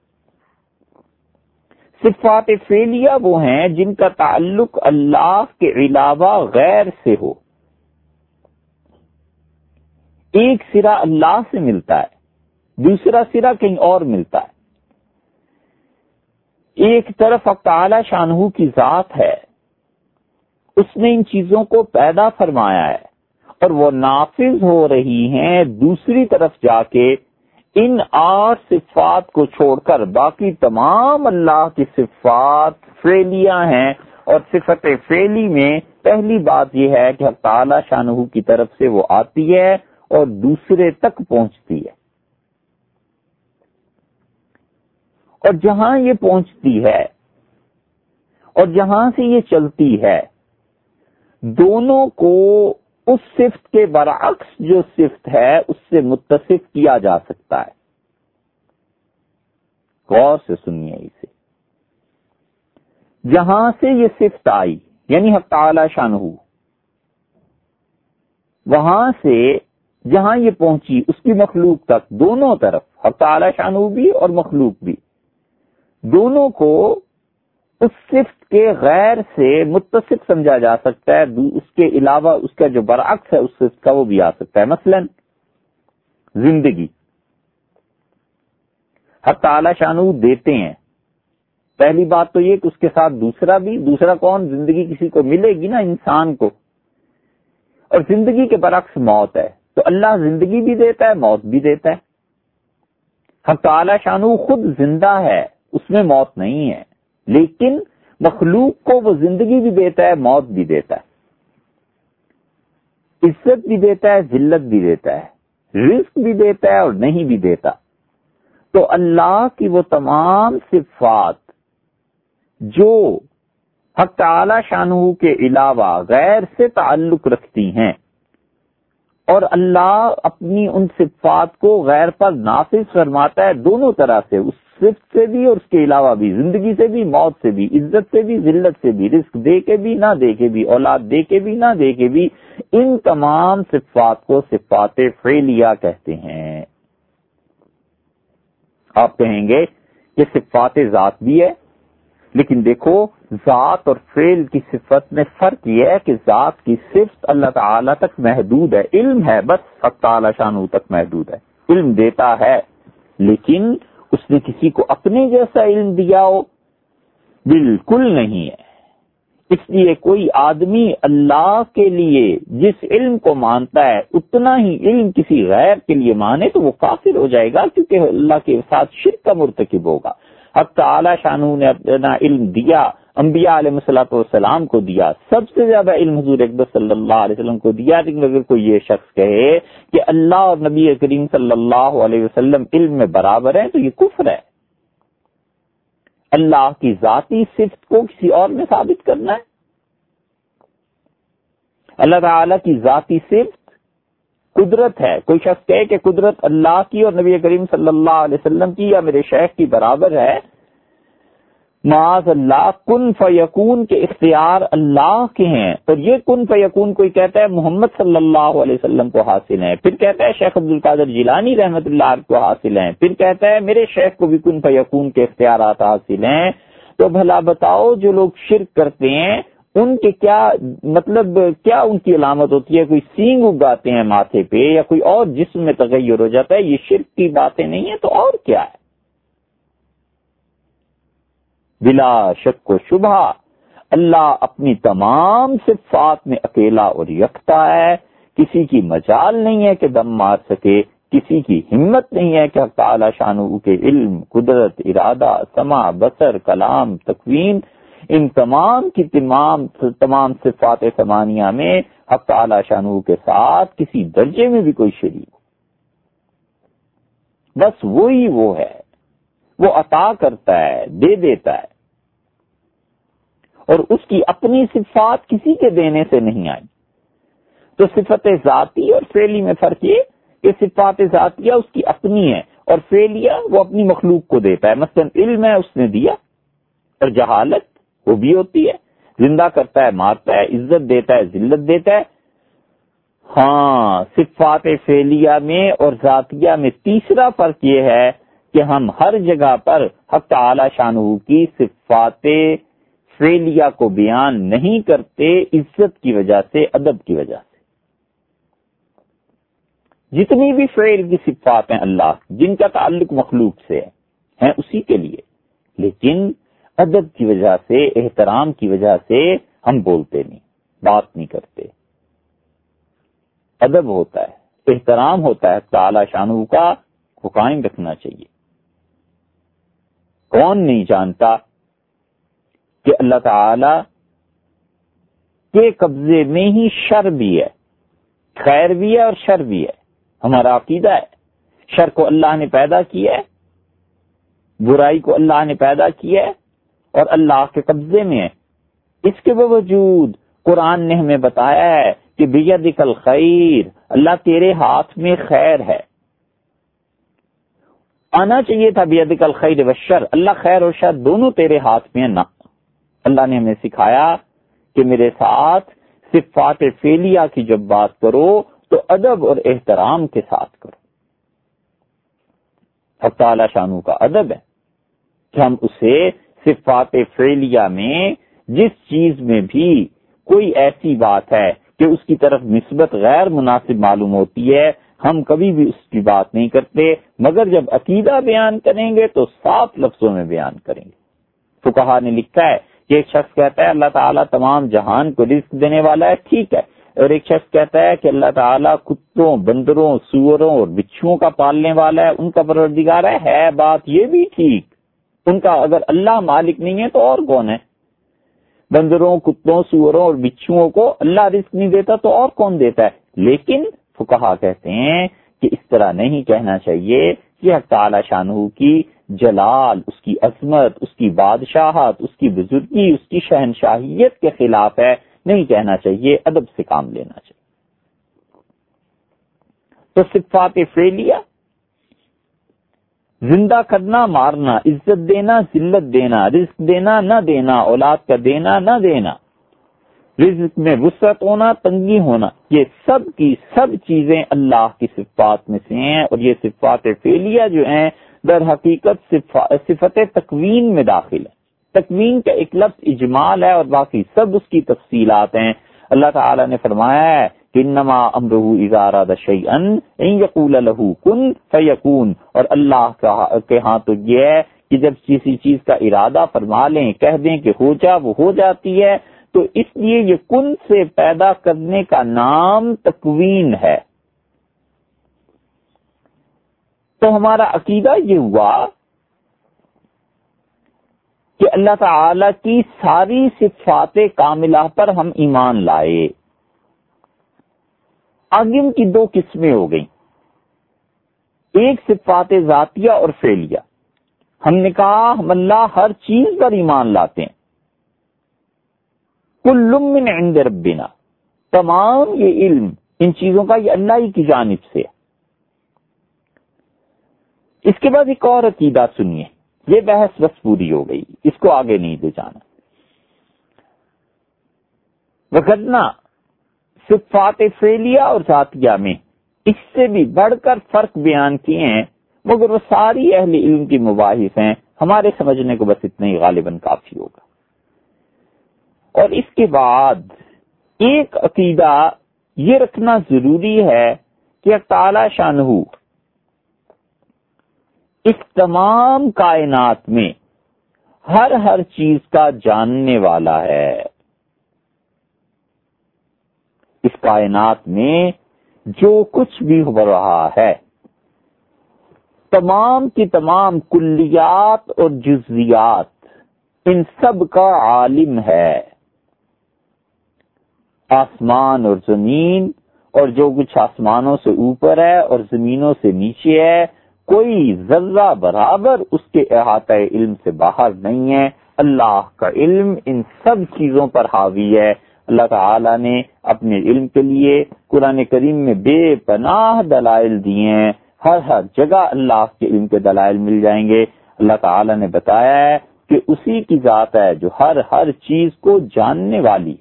صفات فیلیا وہ ہیں جن کا تعلق اللہ کے علاوہ غیر سے ہو۔ ایک سرا اللہ سے ملتا ہے۔ دوسرا سرا کہیں اور ملتا ہے۔ ایک طرف تعالی شانہ کی ذات ہے، اس نے ان چیزوں کو پیدا فرمایا ہے اور وہ نافذ ہو رہی ہیں دوسری طرف جا کے ان آٹھ صفات کو چھوڑ کر۔ باقی تمام اللہ کی صفات فیلیاں ہیں اور صفت فیلی میں پہلی بات یہ ہے کہ تعالی شاہ کی طرف سے وہ آتی ہے اور دوسرے تک پہنچتی ہے۔ اور جہاں یہ پہنچتی ہے اور جہاں سے یہ چلتی ہے، دونوں کو اس صفت کے برعکس جو صفت ہے، اس سے متصف کیا جا سکتا ہے۔ غور سے سنیے اسے۔ جہاں سے یہ صفت آئی یعنی حق تعالی شان وہاں سے جہاں یہ پہنچی، اس کی مخلوق تک، دونوں طرف، حق تعالی شانو بھی اور مخلوق بھی۔ دونوں کو اس صفت کے غیر سے متصف سمجھا جا سکتا ہے اس کے علاوہ اس کا جو برعکس ہے، اس صفت کا وہ بھی آ سکتا ہے۔ مثلا، زندگی۔ حق تعالی شانو دیتے ہیں۔ پہلی بات تو یہ کہ اس کے ساتھ دوسرا بھی، دوسرا کون؟ زندگی کسی کو ملے گی نا، انسان کو۔ اور زندگی کے برعکس موت ہے۔ تو اللہ زندگی بھی دیتا ہے، موت بھی دیتا ہے۔ حق تعالی شانو خود زندہ ہے۔ اس میں موت نہیں ہے۔ لیکن مخلوق کو وہ زندگی بھی دیتا ہے، موت بھی دیتا ہے۔ عزت بھی دیتا ہے، ذلت بھی دیتا ہے۔ رزق بھی دیتا ہے اور نہیں بھی دیتا۔ تو اللہ کی وہ تمام صفات جو حق تعالی شانہ کے علاوہ غیر سے تعلق رکھتی ہیں، اور اللہ اپنی ان صفات کو غیر پر نافذ فرماتا ہے، دونوں طرح سے اس صفت سے بھی اور اس کے علاوہ بھی، زندگی سے بھی، موت سے بھی، عزت سے بھی، ذلت سے بھی، رزق دے کے بھی، نہ دے کے بھی، اولاد دے کے بھی، نہ دے کے بھی، ان تمام صفات کو صفات فیلیا کہتے ہیں۔ آپ کہیں گے کہ صفات ذات بھی ہے، لیکن دیکھو، ذات اور فیل کی صفت میں فرق یہ ہے کہ ذات کی صفت اللہ تعالی تک محدود ہے، علم ہے، بس تعالی شانو تک محدود ہے۔ علم دیتا ہے، لیکن اس نے کسی کو اپنے جیسا علم دیا ہو؟ بالکل نہیں ہے۔ اس لیے کوئی آدمی اللہ کے لیے جس علم کو مانتا ہے، اتنا ہی علم کسی غیر کے لیے مانے تو وہ کافر ہو جائے گا، کیونکہ اللہ کے ساتھ شرک کا مرتکب ہوگا۔ حق تعالی شانو نے اپنا علم دیا، انبیاء علیہ مسلاۃ والسلام کو دیا، سب سے زیادہ علم حضور اکبر صلی اللہ علیہ وسلم کو دیا، لیکن اگر کوئی یہ شخص کہے کہ اللہ اور نبی کریم صلی اللہ علیہ وسلم علم میں برابر ہیں تو یہ کفر ہے۔ اللہ کی ذاتی صفت کو کسی اور میں ثابت کرنا ہے۔ اللہ تعالی کی ذاتی صفت قدرت ہے۔ کوئی شخص کہے کہ قدرت اللہ کی اور نبی کریم صلی اللہ علیہ وسلم کی یا میرے شیخ کی برابر ہے، معاذ اللہ، کن فیقون کے اختیار اللہ کے ہیں۔ اور یہ کن فیقون کوئی کہتا ہے محمد صلی اللہ علیہ وسلم کو حاصل ہے پھر کہتا ہے شیخ عبد القادر جیلانی رحمت اللہ کو حاصل ہیں۔ پھر کہتا ہے میرے شیخ کو بھی کن فیقون کے اختیارات حاصل ہیں۔ تو بھلا بتاؤ جو لوگ شرک کرتے ہیں ان کے کیا مطلب کیا ان کی علامت ہوتی ہے؟ کوئی سینگ اگاتے ہیں ماتھے پہ یا کوئی اور جسم میں تغیر ہو جاتا ہے؟ یہ شرک کی باتیں نہیں ہیں تو اور کیا ہے؟ بلا شک و شبہ، اللہ اپنی تمام صفات میں اکیلا اور یکتا ہے۔ کسی کی مجال نہیں ہے کہ دم مار سکے، کسی کی ہمت نہیں ہے کہ تعالی شانو کے علم، قدرت، ارادہ سما بسر کلام تقویم ان تمام کی تمام تمام صفات سمانیہ میں حق تعالی شانو کے ساتھ کسی درجے میں بھی کوئی شریک ہو۔ بس وہی وہ ہے، وہ عطا کرتا ہے، دے دیتا ہے۔ اور اس کی اپنی صفات کسی کے دینے سے نہیں آئی۔ تو صفت ذاتی اور فیلی میں فرق یہ کہ صفات ذاتیہ اس کی اپنی ہے اور فیلیا وہ اپنی مخلوق کو دیتا ہے۔ مثلا علم ہے، اس نے دیا اور جہالت وہ بھی ہوتی ہے۔ زندہ کرتا ہے، مارتا ہے، عزت دیتا ہے، ذلت دیتا ہے۔ ہاں صفات فیلیا میں اور ذاتیہ میں تیسرا فرق یہ ہے کہ ہم ہر جگہ پر حق تعالی شانہ کی صفات فیلیا کو بیان نہیں کرتے، عزت کی وجہ سے، ادب کی وجہ سے۔ جتنی بھی فیل کی صفات ہیں اللہ، جن کا تعلق مخلوق سے ہے، ہیں اسی کے لیے۔ لیکن ادب کی وجہ سے، احترام کی وجہ سے ہم بولتے نہیں، بات نہیں کرتے۔ ادب ہوتا ہے، احترام ہوتا ہے، تعالی شانو کا وہ قائم رکھنا چاہیے۔ کون نہیں جانتا کہ اللہ تعالی کے قبضے میں ہی شر بھی ہے، خیر بھی ہے اور شر بھی ہے۔ ہمارا عقیدہ ہے، شر کو اللہ نے پیدا کیا ہے، برائی کو اللہ نے پیدا کیا ہے۔ اور اللہ کے قبضے میں ہے۔ اس کے باوجود قرآن نے ہمیں بتایا ہے کہ بید خیر اللہ تیرے ہاتھ میں خیر ہے۔ آنا چاہیے تھا بید خیر بشر اللہ خیر اور شر دونوں تیرے ہاتھ میں نہ اللہ نے ہمیں سکھایا کہ میرے ساتھ صفات فیلیا کی جب بات کرو تو ادب اور احترام کے ساتھ کرو۔ تعالی شانو کا ادب ہے کہ ہم اسے صفات فیلیا میں جس چیز میں بھی کوئی ایسی بات ہے کہ اس کی طرف نسبت غیر مناسب معلوم ہوتی ہے، ہم کبھی بھی اس کی بات نہیں کرتے، مگر جب عقیدہ بیان کریں گے تو صاف لفظوں میں بیان کریں گے۔ تو کہا نے لکھا ہے کہ ایک شخص کہتا ہے، اللہ تعالیٰ تمام جہان کو رزق دینے والا ہے، ٹھیک ہے۔ اور ایک شخص کہتا ہے کہ اللہ تعالیٰ کتوں، بندروں، سوروں اور بچھوؤں کا پالنے والا ہے، ان کا پروردگار ہے ہے، بات یہ بھی ٹھیک۔ ان کا اگر اللہ مالک نہیں ہے تو اور کون ہے؟ بندروں، کتوں، سوروں اور بچھوؤں کو اللہ رزق نہیں دیتا تو اور کون دیتا ہے؟ لیکن فکہ کہتے ہیں کہ اس طرح نہیں کہنا چاہیے کہ تعالی شاہ کی جلال، اس کی عظمت، اس کی بادشاہت، اس کی بزرگی، اس کی شہنشاہیت کے خلاف ہے، نہیں کہنا چاہیے، ادب سے کام لینا چاہیے۔ تو صفات فیلیا زندہ کرنا، مارنا، عزت دینا، ذلت دینا، رزق دینا، نہ دینا، اولاد کا دینا، نہ دینا۔ رزق میں وسعت ہونا، تنگی ہونا، یہ سب کی سب چیزیں اللہ کی صفات میں سے ہیں اور یہ صفات فیلیا جو ہیں، در حقیقت صفت تکوین میں داخل ہے تکوین کا ایک لفظ اجمال ہے اور باقی سب اس کی تفصیلات ہیں۔ اللہ تعالی نے فرمایا ہے انما امرہ اذا اراد شیئا ان یقول له کن فیکون اور اللہ کے ہاں تو یہ ہے کہ جب کسی چیز کا ارادہ فرما لیں، کہہ دیں کہ ہو جا، وہ ہو جاتی ہے، تو اس لیے یہ کن سے پیدا کرنے کا نام تکوین ہے۔ تو ہمارا عقیدہ یہ ہوا کہ اللہ تعالی کی ساری صفات کاملہ پر ہم ایمان لائے۔ آگم کی دو قسمیں ہو گئیں۔ ایک صفات ذاتیہ اور فیلیا ہم نے کہا، ہم اللہ ہر چیز پر ایمان لاتے ہیں۔ کل من عند ربنا۔ تمام یہ علم ان چیزوں کا یہ اللہ ہی کی جانب سے ہے۔ اس کے بعد ایک اور عقیدہ سنیے۔ یہ بحث بس پوری ہو گئی۔ اس کو آگے نہیں دے جانا۔ وغیرہ صفات فیلیا اور ذاتیہ میں۔ اس سے بھی بڑھ کر فرق بیان کیے ہیں، مگر وہ ساری اہل علم کی مباحث ہیں۔ ہمارے سمجھنے کو بس اتنا ہی غالباً کافی ہوگا۔ اور اس کے بعد ایک عقیدہ یہ رکھنا ضروری ہے کہ تعالی شاہ اس تمام کائنات میں ہر ہر چیز کا جاننے والا ہے۔ اس کائنات میں جو کچھ بھی ہو رہا ہے۔ تمام کی تمام کلیات اور جزیات ان سب کا عالم ہے۔ آسمان اور زمین اور جو کچھ آسمانوں سے اوپر ہے اور زمینوں سے نیچے ہے، کوئی ذرہ برابر اس کے احاطہ علم سے باہر نہیں ہے۔ اللہ کا علم ان سب چیزوں پر حاوی ہے۔ اللہ تعالی نے اپنے علم کے لیے قرآن کریم میں بے پناہ دلائل دیے ہیں۔ ہر ہر جگہ اللہ کے علم کے دلائل مل جائیں گے۔ اللہ تعالی نے بتایا ہے کہ اسی کی ذات ہے جو ہر ہر چیز کو جاننے والی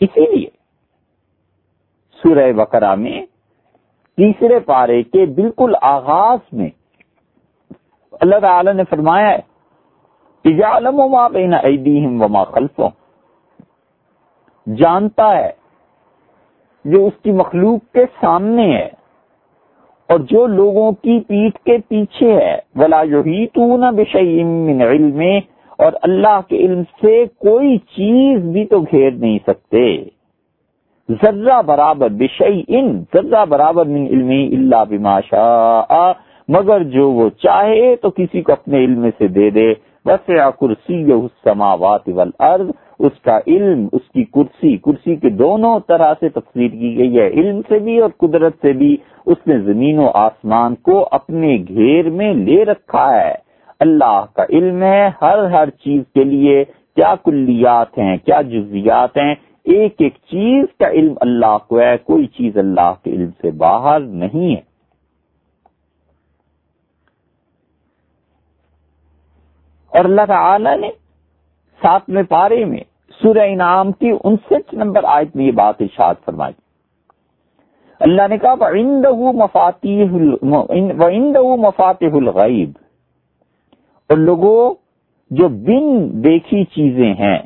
اسی لیے سورہ بقرہ میں تیسرے پارے کے بالکل آغاز میں اللہ تعالی نے فرمایا ہے بین ایدیہم وما خلفہم جانتا ہے جو اس کی مخلوق کے سامنے ہے اور جو لوگوں کی پیٹ کے پیچھے ہے۔ ولا یحیطون بشیء من علم۔ اور اللہ کے علم سے کوئی چیز بھی تو گھیر نہیں سکتے۔ ذرہ برابر بشئی ذرہ برابر من علمی اللہ بما شاء۔ مگر جو وہ چاہے تو کسی کو اپنے علم سے دے دے۔ بس کرسی السماوات والارض اس کا علم، اس کی کرسی کرسی کے دونوں طرح سے تفسیر کی گئی ہے۔ علم سے بھی اور قدرت سے بھی اس نے زمین و آسمان کو اپنے گھیر میں لے رکھا ہے۔ اللہ کا علم ہے ہر ہر چیز کے لیے۔ کیا کلیات ہیں، کیا جزیات ہیں؟ ایک ایک چیز کا علم اللہ کو ہے، کوئی چیز اللہ کے علم سے باہر نہیں ہے۔ اور اللہ تعالی نے ساتھ میں پارے میں سورہ انعام کی انسٹھ نمبر آیت میں یہ بات ارشاد فرمائی۔ اللہ نے کہا مفاتح الغیب اور لوگوں، جو بن دیکھی چیزیں ہیں،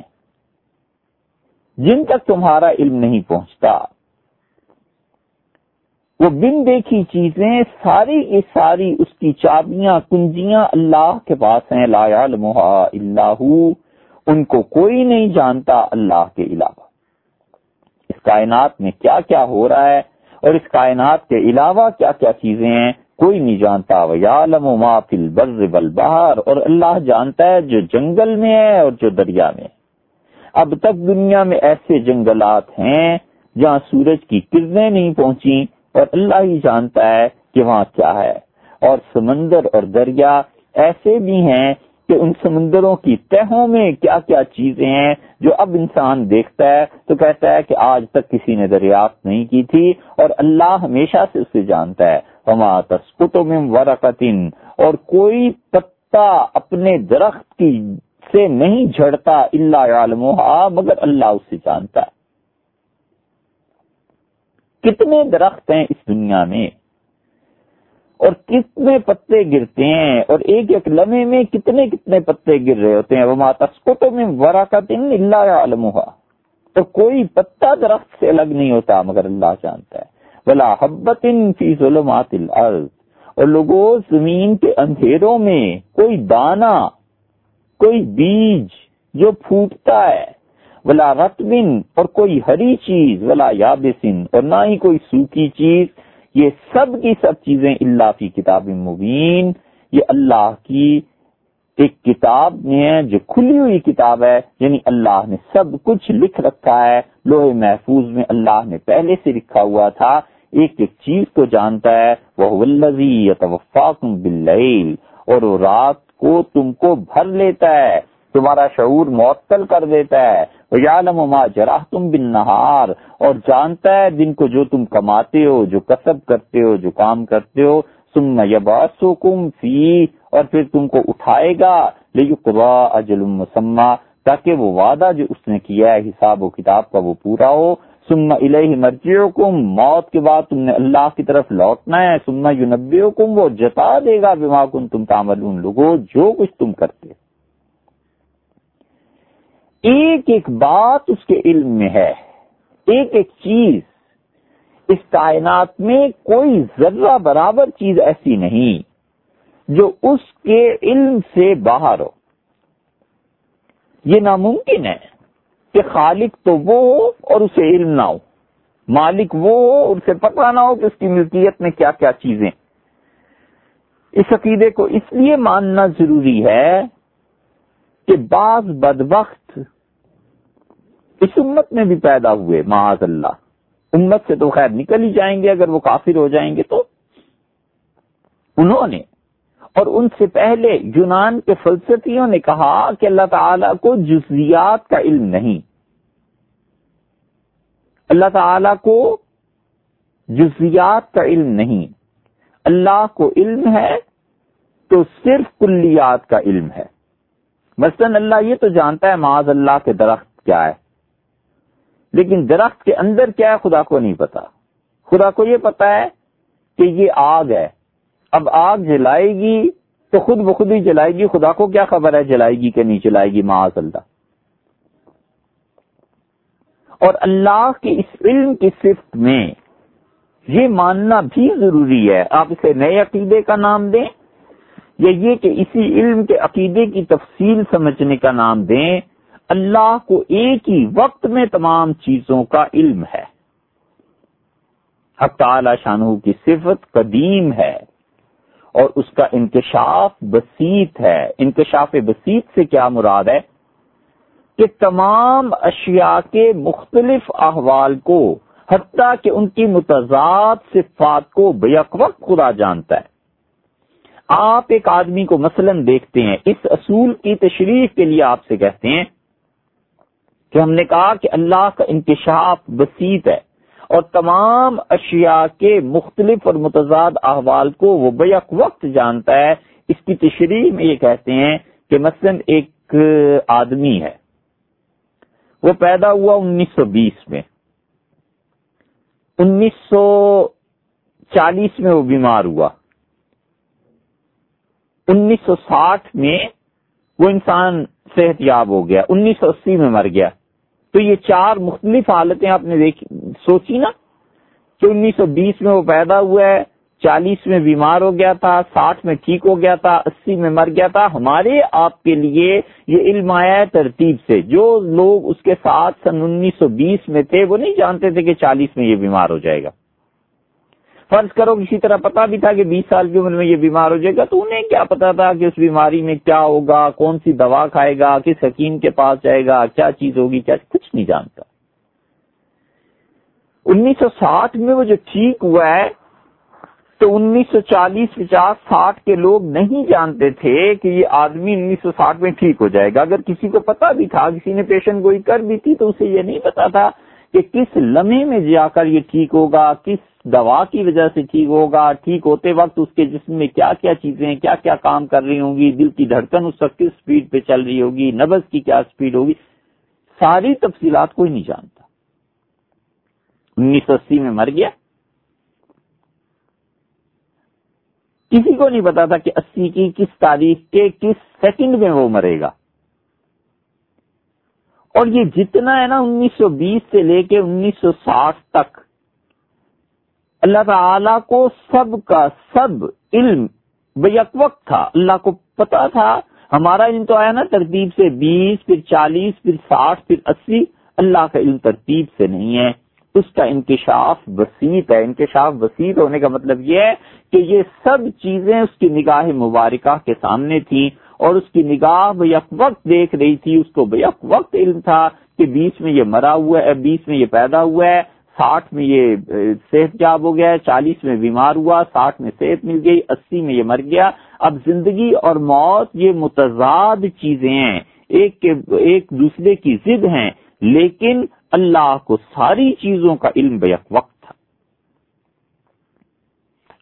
جن تک تمہارا علم نہیں پہنچتا وہ بن دیکھی چیزیں ساری کی ساری اس کی چابیاں، کنجیاں اللہ کے پاس ہیں، لا اللہ ان کو کوئی نہیں جانتا اللہ کے علاوہ۔ اس کائنات میں کیا کیا ہو رہا ہے اور اس کائنات کے علاوہ کیا کیا چیزیں ہیں، کوئی نہیں جانتا۔ ویالم ما فی البر والبحر۔ اور اللہ جانتا ہے جو جنگل میں ہے اور جو دریا میں۔ اب تک دنیا میں ایسے جنگلات ہیں جہاں سورج کی کرنیں نہیں پہنچی اور اللہ ہی جانتا ہے کہ وہاں کیا ہے۔ اور سمندر اور دریا ایسے بھی ہیں کہ ان سمندروں کی تہوں میں کیا کیا چیزیں ہیں جو اب انسان دیکھتا ہے تو کہتا ہے کہ آج تک کسی نے دریافت نہیں کی تھی اور اللہ ہمیشہ سے اسے جانتا ہے۔ میں ورقتن اور کوئی پتا اپنے درخت کی سے نہیں جھڑتا اللہ عالم مگر اللہ اسے جانتا ہے۔ کتنے درخت ہیں اس دنیا میں؟ اور کتنے پتے گرتے ہیں؟ اور ایک ایک لمحے میں کتنے کتنے پتے گر رہے ہوتے ہیں؟ وہ ماتا تو میں ورا کا دن اللہ عالم تو کوئی پتا درخت سے الگ نہیں ہوتا، مگر اللہ جانتا ہے۔ بلا حبت فی ظلمات الارض۔ اور لوگوں زمین کے اندھیروں میں کوئی دانا، کوئی بیج جو پھوٹتا ہے۔ ولا رتبن، اور کوئی ہری چیز، ولا یابسن، اور نہ ہی کوئی سوکھی چیز، یہ سب کی سب چیزیں اللہ کی کتاب مبین، یہ اللہ کی ایک کتاب میں ہے جو کھلی ہوئی کتاب ہے یعنی اللہ نے سب کچھ لکھ رکھا ہے، لوہے محفوظ میں اللہ نے پہلے سے لکھا ہوا تھا، ایک ایک چیز کو جانتا ہے وہ بل اور وہ رات کو تم کو بھر لیتا ہے۔ تمہارا شعور معطل کر دیتا ہے۔ ما جراح تم بن نہار اور جانتا ہے دن کو جو تم کماتے ہو، جو کسب کرتے ہو، جو کام کرتے ہو۔ تم یباسکم فی اور پھر تم کو اٹھائے گا۔ لیکن اجل مسمہ تاکہ وہ وعدہ جو اس نے کیا ہے، حساب و کتاب کا وہ پورا ہو۔ سما الہ مرجعکم موت کے بعد تم نے اللہ کی طرف لوٹنا ہے۔ سما یونبئکم وہ جتا دے گا بما کن تم تعملون۔ لوگوں جو کچھ تم کرتے ایک ایک بات اس کے علم میں ہے، ایک ایک چیز۔ اس کائنات میں کوئی ذرہ برابر چیز ایسی نہیں جو اس کے علم سے باہر ہو۔ یہ ناممکن ہے کہ خالق تو وہ ہو اور اسے علم نہ ہو۔ مالک وہ ہو اور اسے پتہ نہ ہو کہ اس کی ملکیت میں کیا کیا چیزیں۔ اس عقیدے کو اس لیے ماننا ضروری ہے کہ بعض بدبخت اس امت میں بھی پیدا ہوئے، معاذ اللہ۔ امت سے تو خیر نکل ہی جائیں گے، اگر وہ کافر ہو جائیں گے تو۔ انہوں نے، اور ان سے پہلے یونان کے فلسفیوں نے کہا کہ اللہ تعالی کو جزیات کا علم نہیں۔ اللہ تعالی کو جزیات کا علم نہیں۔ اللہ کو علم ہے تو صرف کلیات کا علم ہے۔ مثلا اللہ یہ تو جانتا ہے معاذ اللہ کے درخت کیا ہے۔ لیکن درخت کے اندر کیا ہے خدا کو نہیں پتا۔ خدا کو یہ پتا ہے کہ یہ آگ ہے۔ اب آگ جلائے گی تو خود بخود ہی جلائے گی۔ خدا کو کیا خبر ہے جلائے گی کہ نہیں جلائے گی؟ معاذ اللہ۔ اور اللہ کے اس علم کی صفت میں یہ ماننا بھی ضروری ہے۔ آپ اسے نئے عقیدے کا نام دیں یا یہ کہ اسی علم کے عقیدے کی تفصیل سمجھنے کا نام دیں۔ اللہ کو ایک ہی وقت میں تمام چیزوں کا علم ہے۔ حق تعالی شانو کی صفت قدیم ہے اور اس کا انکشاف بسیط ہے۔ انکشاف بسیط سے کیا مراد ہے؟ کہ تمام اشیاء کے مختلف احوال کو، حتیٰ کہ ان کی متضاد صفات کو بیک وقت خدا جانتا ہے۔ آپ ایک آدمی کو مثلا دیکھتے ہیں، اس اصول کی تشریح کے لیے آپ سے کہتے ہیں کہ ہم نے کہا کہ اللہ کا انکشاف بسیط ہے اور تمام اشیاء کے مختلف اور متضاد احوال کو وہ بیک وقت جانتا ہے۔ اس کی تشریح میں یہ کہتے ہیں کہ مثلا ایک آدمی ہے۔ وہ پیدا ہوا انیس سو بیس میں۔ انیس سو چالیس میں وہ بیمار ہوا۔ انیس سو ساٹھ میں وہ انسان صحت یاب ہو گیا۔ انیس سو اسی میں مر گیا۔ تو یہ چار مختلف حالتیں آپ نے دیکھی، سوچی نا کہ انیس سو بیس میں وہ پیدا ہوا ہے، چالیس میں بیمار ہو گیا تھا، ساٹھ میں ٹھیک ہو گیا تھا، اسی میں مر گیا تھا۔ ہمارے آپ کے لیے یہ علم آیا ہے ترتیب سے۔ جو لوگ اس کے ساتھ سن انیس سو بیس میں تھے، وہ نہیں جانتے تھے کہ چالیس میں یہ بیمار ہو جائے گا۔ فرض کرو کسی طرح پتا بھی تھا کہ بیس سال کی عمر میں یہ بیمار ہو جائے گا، تو انہیں کیا پتا تھا کہ اس بیماری میں کیا ہوگا، کون سی دوا کھائے گا، کس حکیم کے پاس جائے گا، کیا چیز ہوگی، کیا کچھ نہیں جانتا۔ انیس سو ساٹھ میں وہ جو ٹھیک ہوا ہے، تو انیس سو چالیس پچاس ساٹھ کے لوگ نہیں جانتے تھے کہ یہ آدمی انیس سو ساٹھ میں ٹھیک ہو جائے گا۔ اگر کسی کو پتا بھی تھا، کسی نے پیشن گوئی کر بھی تھی، تو اسے یہ نہیں پتا تھا کہ کس لمحے میں جا کر یہ ٹھیک ہوگا، کس دوا کی وجہ سے ٹھیک ہوگا، ٹھیک ہوتے وقت اس کے جسم میں کیا کیا چیزیں، کیا کیا کام کر رہی ہوں گی، دل کی دھڑکن اس وقت کس اسپیڈ پہ چل رہی ہوگی نبز کی کیا اسپیڈ ہوگی، ساری تفصیلات کوئی نہیں جانتا۔ انیس سو اسی میں مر گیا۔ کسی کو نہیں پتا تھا کہ اسی کی کس تاریخ کے کس سیکنڈ میں وہ مرے گا۔ اور یہ جتنا ہے نا انیس سو بیس سے لے کے انیس سو ساٹھ تک، اللہ تعالی کو سب کا سب علم بیک وقت تھا۔ اللہ کو پتا تھا، ہمارا علم تو آیا نا ترتیب سے بیس، پھر چالیس، پھر ساٹھ، پھر اسی۔ اللہ کا علم ترتیب سے نہیں ہے۔ اس کا انکشاف وسیط ہے۔ انکشاف وسیط ہونے کا مطلب یہ ہے کہ یہ سب چیزیں اس کی نگاہ مبارکہ کے سامنے تھیں۔ اور اس کی نگاہ بیک وقت دیکھ رہی تھی، اس کو بیک وقت علم تھا کہ بیس میں یہ مرا ہوا ہے بیس میں یہ پیدا ہوا ہے، ساٹھ میں یہ صحت جاب ہو گیا چالیس میں بیمار ہوا، ساٹھ میں صحت مل گئی، اسی میں یہ مر گیا۔ اب زندگی اور موت یہ متضاد چیزیں ہیں، ایک کے، ایک دوسرے کی ضد ہیں، لیکن اللہ کو ساری چیزوں کا علم بیک وقت تھا۔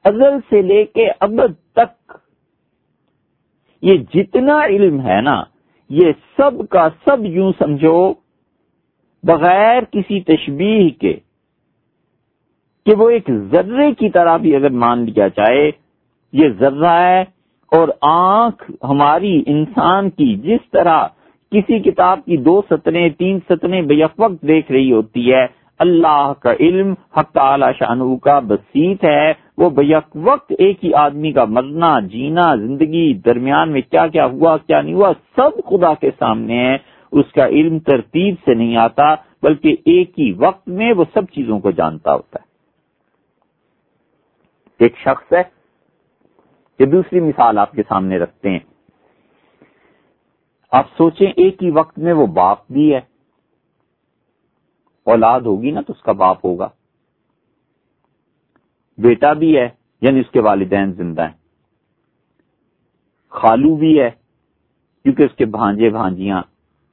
ازل سے لے کے اب تک یہ جتنا علم ہے نا، یہ سب کا سب یوں سمجھو، بغیر کسی تشبیح کے، کہ وہ ایک ذرے کی طرح بھی اگر مان لیا جائے، یہ ذرہ ہے اور آنکھ ہماری انسان کی جس طرح کسی کتاب کی دو سطریں، تین سطریں بیک وقت دیکھ رہی ہوتی ہے اللہ کا علم، حق تعالی شانو کا بسیط ہے۔ وہ بیک وقت ایک ہی آدمی کا مرنا، جینا، زندگی درمیان میں کیا کیا ہوا، کیا نہیں ہوا، سب خدا کے سامنے ہے۔ اس کا علم ترتیب سے نہیں آتا، بلکہ ایک ہی وقت میں وہ سب چیزوں کو جانتا ہوتا ہے۔ ایک شخص ہے کہ دوسری مثال آپ کے سامنے رکھتے ہیں۔ آپ سوچیں ایک ہی وقت میں وہ باپ بھی ہے۔ اولاد ہوگی نا تو اس کا باپ ہوگا۔ بیٹا بھی ہے یعنی اس کے والدین زندہ ہیں۔ خالو بھی ہے، کیونکہ اس کے بھانجے بھانجیاں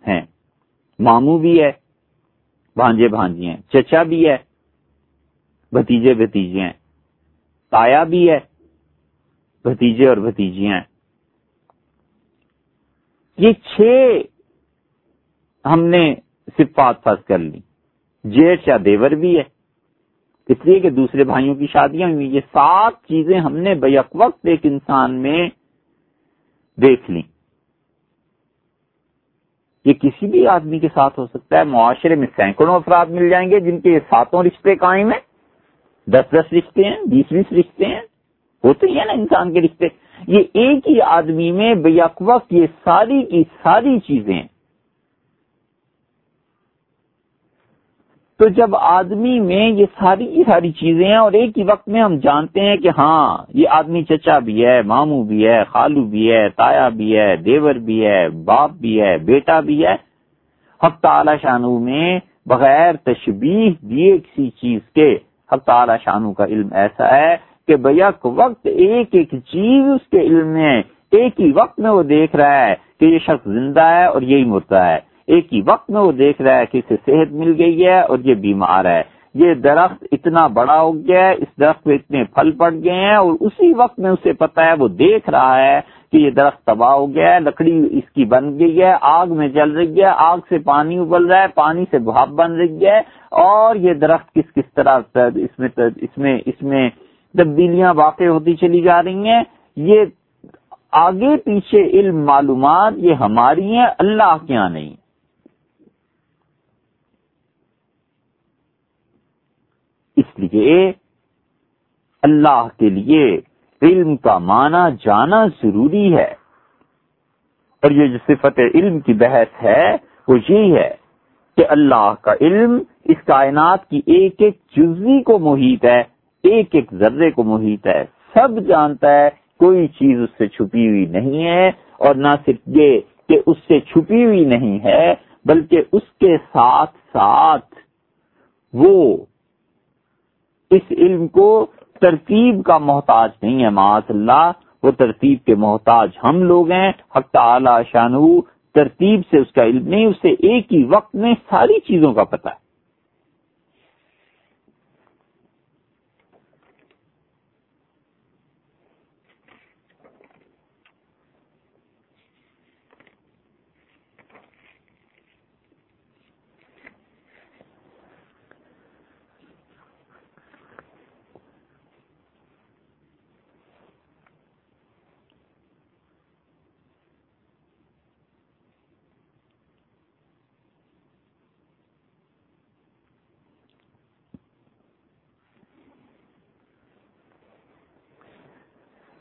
ہیں۔ مامو بھی ہے، بھانجے بھانجی ہیں۔ چچا بھی ہے، بھتیجے بھتیجے ہیں۔ تایا بھی ہے، بھتیجے اور بھتیجیاں یہ چھ ہم نے صفات فرض کر لی۔ جیٹ یا دیور بھی ہے۔ اس لیے کہ دوسرے بھائیوں کی شادیاں ہوئی۔ یہ سات چیزیں ہم نے بیک وقت ایک انسان میں دیکھ لی یہ کسی بھی آدمی کے ساتھ ہو سکتا ہے۔ معاشرے میں سینکڑوں افراد مل جائیں گے جن کے یہ ساتوں رشتے قائم ہیں۔ دس دس رشتے ہیں، بیس بیس رشتے ہیں۔ ہوتے ہیں نا انسان کے رشتے۔ یہ ایک ہی آدمی میں بیک وقت یہ ساری کی ساری چیزیں تو جب آدمی میں یہ ساری کی ساری چیزیں ہیں اور ایک ہی وقت میں ہم جانتے ہیں کہ ہاں یہ آدمی چچا بھی ہے مامو بھی ہے، خالو بھی ہے، تایا بھی ہے، دیور بھی ہے، باپ بھی ہے، بیٹا بھی ہے، حق تعالی شانو میں بغیر تشبیح دیے کسی چیز کے حق تعالی شانو کا علم ایسا ہے کہ بیک وقت ایک ایک چیز اس کے علم میں ایک ہی وقت میں وہ دیکھ رہا ہے کہ یہ شخص زندہ ہے اور یہی مرتا ہے۔ ایک ہی وقت میں وہ دیکھ رہا ہے کہ اسے صحت مل گئی ہے اور یہ بیمار ہے۔ یہ درخت اتنا بڑا ہو گیا ہے، اس درخت میں اتنے پھل پڑ گئے ہیں اور اسی وقت میں اسے پتا ہے، وہ دیکھ رہا ہے کہ یہ درخت تباہ ہو گیا ہے، لکڑی اس کی بن گئی ہے، آگ میں جل رہی ہے، آگ سے پانی ابل رہا ہے، پانی سے بھاپ بن رہی ہے اور یہ درخت کس کس طرح اس میں اس میں اس میں تبدیلیاں واقع ہوتی چلی جا رہی ہیں۔ یہ آگے پیچھے علم معلومات یہ ہماری ہیں، اللہ کے یہاں نہیں اس لیے اللہ کے لیے علم کا معنی جانا ضروری ہے۔ اور یہ جو صفت علم کی بحث ہے، وہ یہی ہے کہ اللہ کا علم اس کائنات کی ایک ایک جزوی کو محیط ہے، ایک ایک ذرے کو محیط ہے۔ سب جانتا ہے، کوئی چیز اس سے چھپی ہوئی نہیں ہے۔ اور نہ صرف یہ کہ اس سے چھپی ہوئی نہیں ہے، بلکہ اس کے ساتھ ساتھ وہ اس علم کو ترتیب کا محتاج نہیں ہے معاذ اللہ، وہ ترتیب کے محتاج ہم لوگ ہیں۔ حق تعالی شانو ترتیب سے اس کا علم نہیں اسے ایک ہی وقت میں ساری چیزوں کا پتہ ہے۔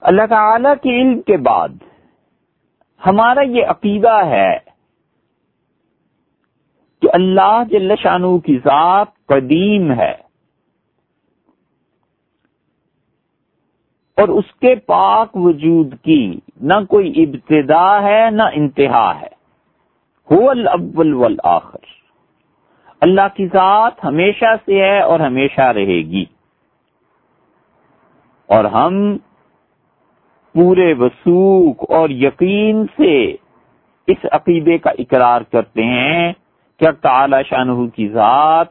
اللہ تعالی کے علم کے بعد ہمارا یہ عقیدہ ہے کہ اللہ جل شانو کی ذات قدیم ہے اور اس کے پاک وجود کی نہ کوئی ابتدا ہے نہ انتہا ہے۔ الاول والآخر۔ اللہ کی ذات ہمیشہ سے ہے اور ہمیشہ رہے گی۔ اور ہم پورے وسوخ اور یقین سے اس عقیدے کا اقرار کرتے ہیں کہ تعالی شاہ کی ذات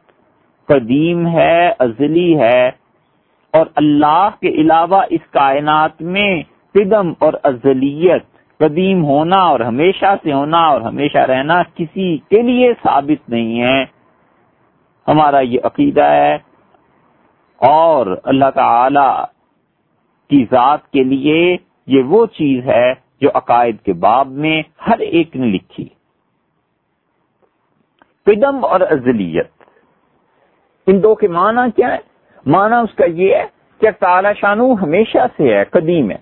قدیم ہے، ازلی ہے اور اللہ کے علاوہ اس کائنات میں قدم اور ازلیت قدیم ہونا اور ہمیشہ سے ہونا اور ہمیشہ رہنا کسی کے لیے ثابت نہیں ہے۔ ہمارا یہ عقیدہ ہے اور اللہ تعالی کی ذات کے لیے یہ وہ چیز ہے جو عقائد کے باب میں ہر ایک نے لکھی۔ قدم اور ازلیت۔ ان دو کے معنی کیا ہے معنی اس کا یہ ہے کہ تعالی شانو ہمیشہ سے ہے، قدیم ہے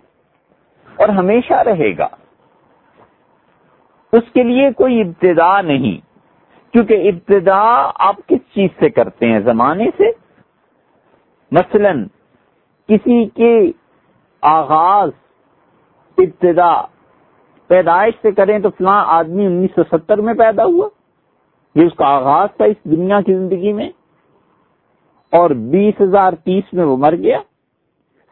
اور ہمیشہ رہے گا۔ اس کے لیے کوئی ابتدا نہیں، کیونکہ ابتدا آپ کس چیز سے کرتے ہیں؟ زمانے سے۔ مثلا کسی کے آغاز ابتدا پیدائش سے کریں تو فلاں آدمی انیس سو ستر میں پیدا ہوا۔ یہ اس کا آغاز تھا اس دنیا کی زندگی میں۔ اور بیس ہزار تیس میں وہ مر گیا۔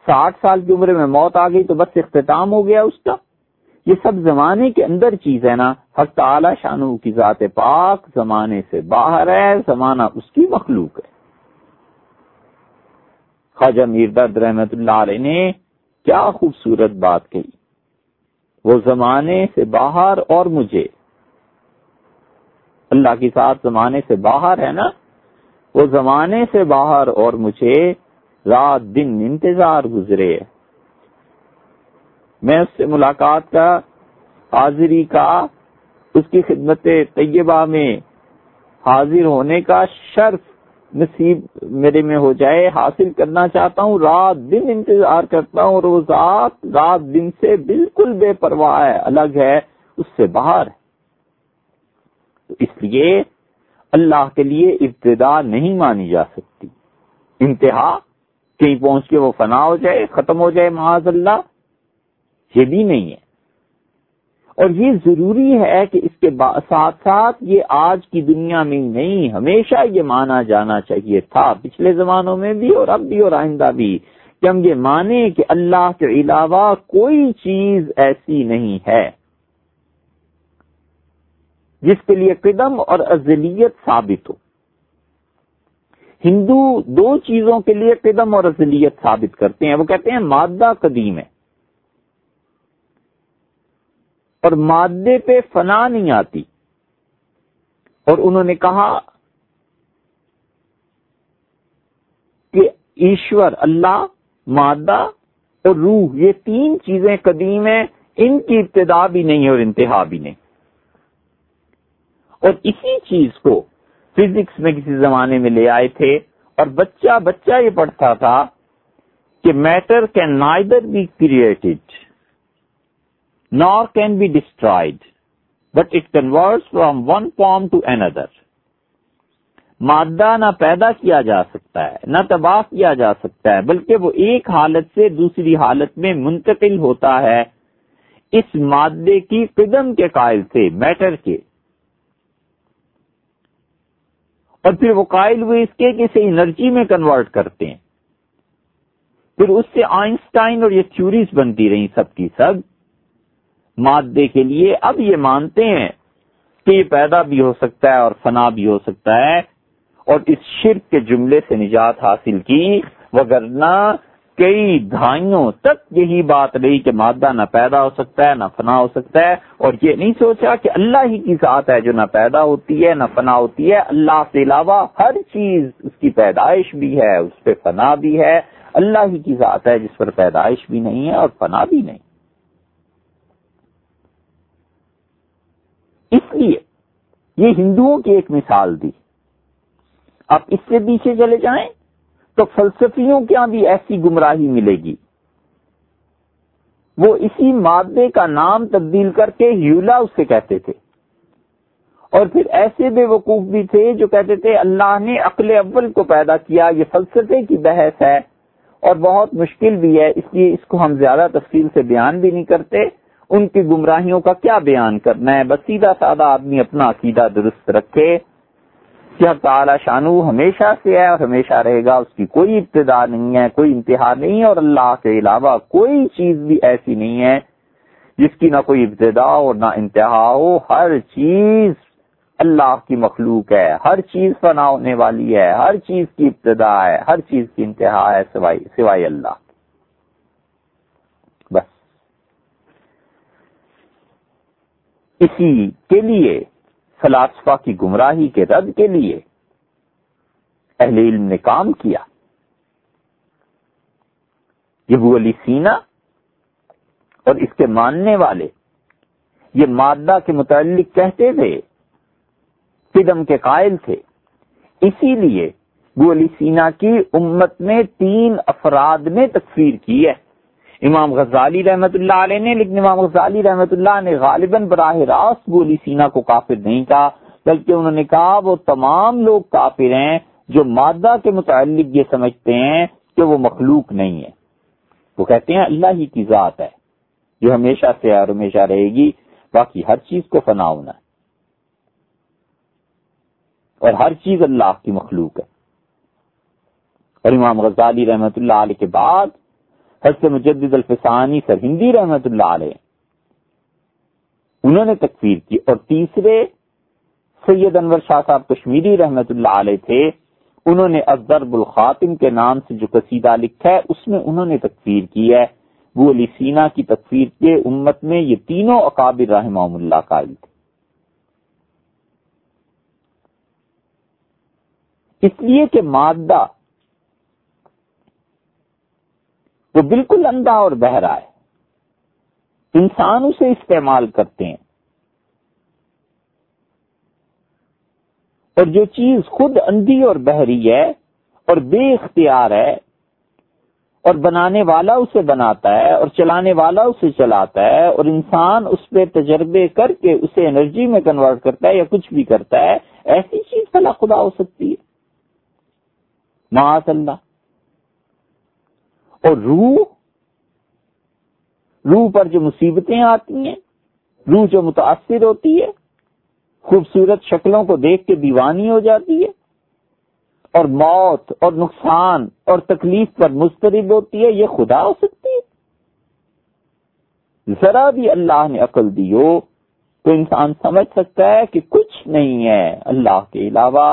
ساٹھ سال کی عمر میں موت آ گئی تو بس اختتام ہو گیا اس کا۔ یہ سب زمانے کے اندر چیز ہے نا۔ حق تعالی شانو کی ذات پاک زمانے سے باہر ہے، زمانہ اس کی مخلوق ہے۔ خواجہ میر درد رحمت اللہ علیہ نے کیا خوبصورت بات کہی۔ وہ زمانے سے باہر اور مجھے۔ اللہ کی ساتھ زمانے سے باہر ہے نا؟ وہ زمانے سے باہر اور مجھے رات دن انتظار گزرے۔ میں اس سے ملاقات کا حاضری کا، اس کی خدمت طیبہ میں حاضر ہونے کا شرف نصیب میرے میں ہو جائے، حاصل کرنا چاہتا ہوں، رات دن انتظار کرتا ہوں، روزات رات دن سے بالکل بے پرواہ ہے، الگ ہے، اس سے باہر ہے۔ اس لیے اللہ کے لیے ابتدا نہیں مانی جا سکتی۔ انتہا، کہیں پہنچ کے وہ فنا ہو جائے، ختم ہو جائے، معاذ اللہ، یہ بھی نہیں ہے۔ اور یہ ضروری ہے کہ اس کے ساتھ ساتھ یہ آج کی دنیا میں ہی نہیں، ہمیشہ یہ مانا جانا چاہیے تھا، پچھلے زمانوں میں بھی اور اب بھی اور آئندہ بھی، کہ ہم یہ مانیں کہ اللہ کے علاوہ کوئی چیز ایسی نہیں ہے۔ جس کے لیے قدم اور ازلیت ثابت ہو۔ ہندو دو چیزوں کے لیے قدم اور ازلیت ثابت کرتے ہیں۔ وہ کہتے ہیں مادہ قدیم ہے۔ اور مادے پہ فنا نہیں آتی۔ اور انہوں نے کہا کہ ایشور، اللہ، مادہ اور روح، یہ تین چیزیں قدیم ہیں، ان کی ابتدا بھی نہیں اور انتہا بھی نہیں۔ اور اسی چیز کو فزکس میں کسی زمانے میں لے آئے تھے اور بچہ بچہ یہ پڑھتا تھا کہ matter can neither be created. Nor can be destroyed, but it converts from one form to another. مادہ نہ پیدا کیا جا سکتا ہے نہ تباہ کیا جا سکتا ہے بلکہ وہ ایک حالت سے دوسری حالت میں منتقل ہوتا ہے اس مادے کی قدم کے قائل سے میٹر کے۔ اور پھر وہ قائل ہوئے اس کے کسی انرجی میں کنورٹ کرتے ہیں۔ پھر اس سے آئنسٹائن اور یہ تھیوریز بنتی رہی سب کی سب۔ مادے کے لیے اب یہ مانتے ہیں کہ یہ پیدا بھی ہو سکتا ہے اور فنا بھی ہو سکتا ہے اور اس شرک کے جملے سے نجات حاصل کی۔ وگرنہ کئی دھائیوں تک یہی بات رہی کہ مادہ نہ پیدا ہو سکتا ہے، نہ فنا ہو سکتا ہے۔ اور یہ نہیں سوچا کہ اللہ ہی کی ذات ہے جو نہ پیدا ہوتی ہے، نہ فنا ہوتی ہے۔ اللہ سے علاوہ ہر چیز اس کی پیدائش بھی ہے، اس پہ فنا بھی ہے۔ اللہ ہی کی ذات ہے جس پر پیدائش بھی نہیں ہے اور فنا بھی نہیں۔ اس لیے یہ ہندوؤں کی ایک مثال دی۔ اب اس سے پیچھے چلے جائیں تو فلسفیوں کیا بھی ایسی گمراہی ملے گی۔ وہ اسی مادے کا نام تبدیل کر کے ہیولا اس سے کہتے تھے۔ اور پھر ایسے بے وقوف بھی تھے جو کہتے تھے، اللہ نے عقل اول کو پیدا کیا، یہ فلسفے کی بحث ہے اور بہت مشکل بھی ہے، اس لیے اس کو ہم زیادہ تفصیل سے بیان بھی نہیں کرتے۔ ان کی گمراہیوں کا کیا بیان کرنا ہے؟ بس سیدھا سادہ آدمی اپنا عقیدہ درست رکھے۔ کیا تعالی شانو ہمیشہ سے ہے اور ہمیشہ رہے گا، اس کی کوئی ابتدا نہیں ہے، کوئی انتہا نہیں ہے اور اللہ کے علاوہ کوئی چیز بھی ایسی نہیں ہے جس کی نہ کوئی ابتدا اور نہ انتہا ہو۔ ہر چیز اللہ کی مخلوق ہے، ہر چیز فنا ہونے والی ہے، ہر چیز کی ابتدا ہے، ہر چیز کی انتہا ہے سوائے اللہ۔ اسی کے لیے، فلاسفہ کی گمراہی کے رد کے لیے اہل علم نے کام کیا۔ یہ علی سینا اور اس کے ماننے والے۔ یہ مادہ کے متعلق کہتے تھے قدم کے قائل تھے۔ اسی لیے علی سینا کی امت میں تین افراد نے تکفیر کی ہے۔ امام غزالی رحمت اللہ علیہ نے، لیکن امام غزالی رحمت اللہ نے غالباً براہ راست گولی سینا کو کافر نہیں کہا بلکہ انہوں نے کہا وہ تمام لوگ کافر ہیں جو مادہ کے متعلق یہ سمجھتے ہیں کہ وہ مخلوق نہیں ہے وہ کہتے ہیں اللہ ہی کی ذات ہے، جو ہمیشہ سے اور ہمیشہ رہے گی، باقی ہر چیز کو فنا ہونا ہے۔ اور ہر چیز اللہ کی مخلوق ہے۔ اور امام غزالی رحمت اللہ علیہ کے بعد حضرت مجدد الفسانی سر ہندی رحمت اللہ علیہ۔ انہوں نے تکفیر کی اور تیسرے سید انور شاہ صاحب کشمیری رحمت اللہ علیہ تھے، انہوں نے ازرب الخاتم کے نام سے جو قصیدہ لکھا ہے، اس میں انہوں نے تکفیر کی ہے۔ وہ علی سینا کی تکفیر کے امت میں یہ تینوں اکابر رحمہ اللہ قائل تھے۔ اس لیے کہ مادہ وہ بالکل اندھا اور بہرا ہے۔ انسان اسے استعمال کرتے ہیں۔ اور جو چیز خود اندھی اور بحری ہے اور بے اختیار ہے اور بنانے والا اسے بناتا ہے اور چلانے والا اسے چلاتا ہے اور انسان اس پہ تجربے کر کے اسے انرجی میں کنورٹ کرتا ہے یا کچھ بھی کرتا ہے، ایسی چیز فلا خدا ہو سکتی ہے۔ معاذ اللہ اور روح روح پر جو مصیبتیں آتی ہیں، روح جو متاثر ہوتی ہے، خوبصورت شکلوں کو دیکھ کے دیوانی ہو جاتی ہے، اور موت اور نقصان اور تکلیف پر مسترب ہوتی ہے، یہ خدا ہو سکتی ہے۔ ذرا بھی اللہ نے عقل دی ہو، تو انسان سمجھ سکتا ہے کہ کچھ نہیں ہے۔ اللہ کے علاوہ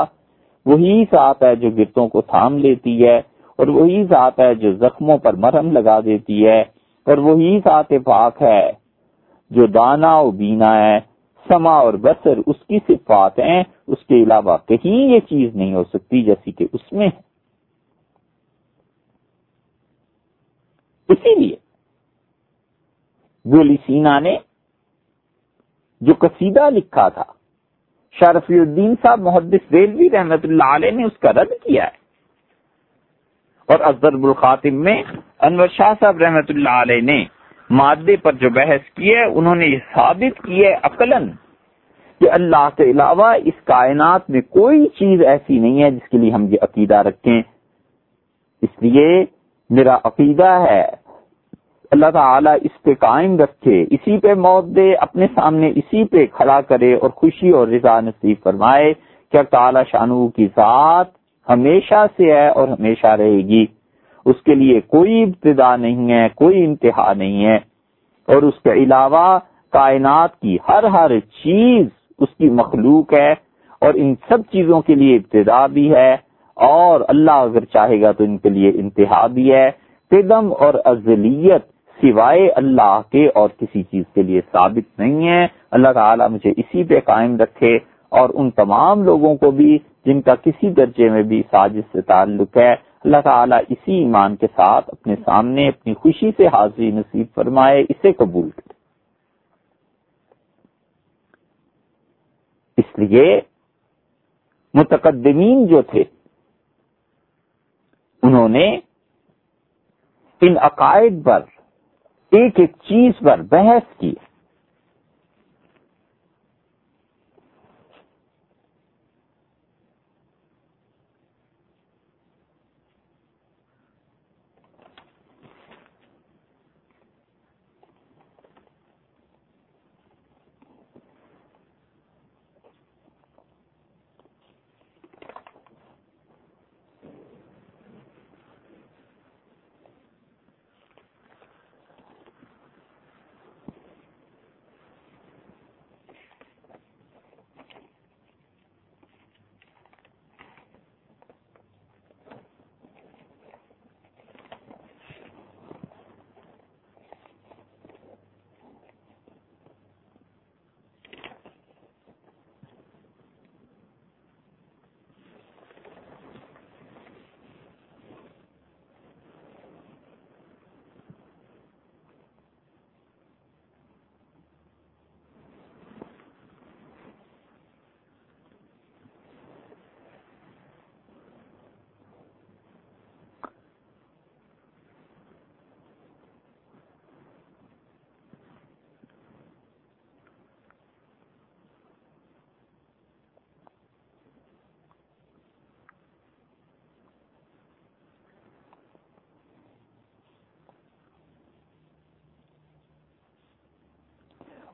وہی ذات ہے جو گرتوں کو تھام لیتی ہے۔ اور وہی ذات ہے جو زخموں پر مرہم لگا دیتی ہے اور وہی ذات پاک ہے جو دانا و بینا ہے، سما اور بسر اس کی صفات ہیں۔ اس کے علاوہ کہیں یہ چیز نہیں ہو سکتی جیسی کہ اس میں ہے۔ اسی لیے گولی سینا نے جو قصیدہ لکھا تھا، شارفی الدین صاحب محدث ریلوی رحمت اللہ علیہ نے اس کا رد کیا ہے۔ اور افضر الخاتم میں انور شاہ صاحب رحمت اللہ علیہ نے مادے پر جو بحث کی ہے، انہوں نے یہ ثابت کی ہے عقلن کہ اللہ کے علاوہ اس کائنات میں کوئی چیز ایسی نہیں ہے جس کے لیے ہم یہ عقیدہ رکھیں۔ اس لیے میرا عقیدہ ہے، اللہ تعالیٰ اس پہ قائم رکھے، اسی پہ موت دے، اپنے سامنے اسی پہ کھڑا کرے اور خوشی اور رضا نصیب فرمائے کیا تعالیٰ شانو کی ذات ہمیشہ سے ہے اور ہمیشہ رہے گی۔ اس کے لیے کوئی ابتدا نہیں ہے، کوئی انتہا نہیں ہے۔ اور اس کے علاوہ کائنات کی ہر ہر چیز اس کی مخلوق ہے اور ان سب چیزوں کے لیے ابتدا بھی ہے اور اللہ اگر چاہے گا تو ان کے لیے انتہا بھی ہے۔ قدم اور ازلیت سوائے اللہ کے اور کسی چیز کے لیے ثابت نہیں ہے۔ اللہ تعالیٰ مجھے اسی پہ قائم رکھے اور ان تمام لوگوں کو بھی جن کا کسی درجے میں بھی سازش سے تعلق ہے۔ اللہ تعالیٰ اسی ایمان کے ساتھ اپنے سامنے اپنی خوشی سے حاضری نصیب فرمائے، اسے قبول کرے۔ اس لیے متقدمین جو تھے، انہوں نے ان عقائد پر ایک ایک چیز پر بحث کی۔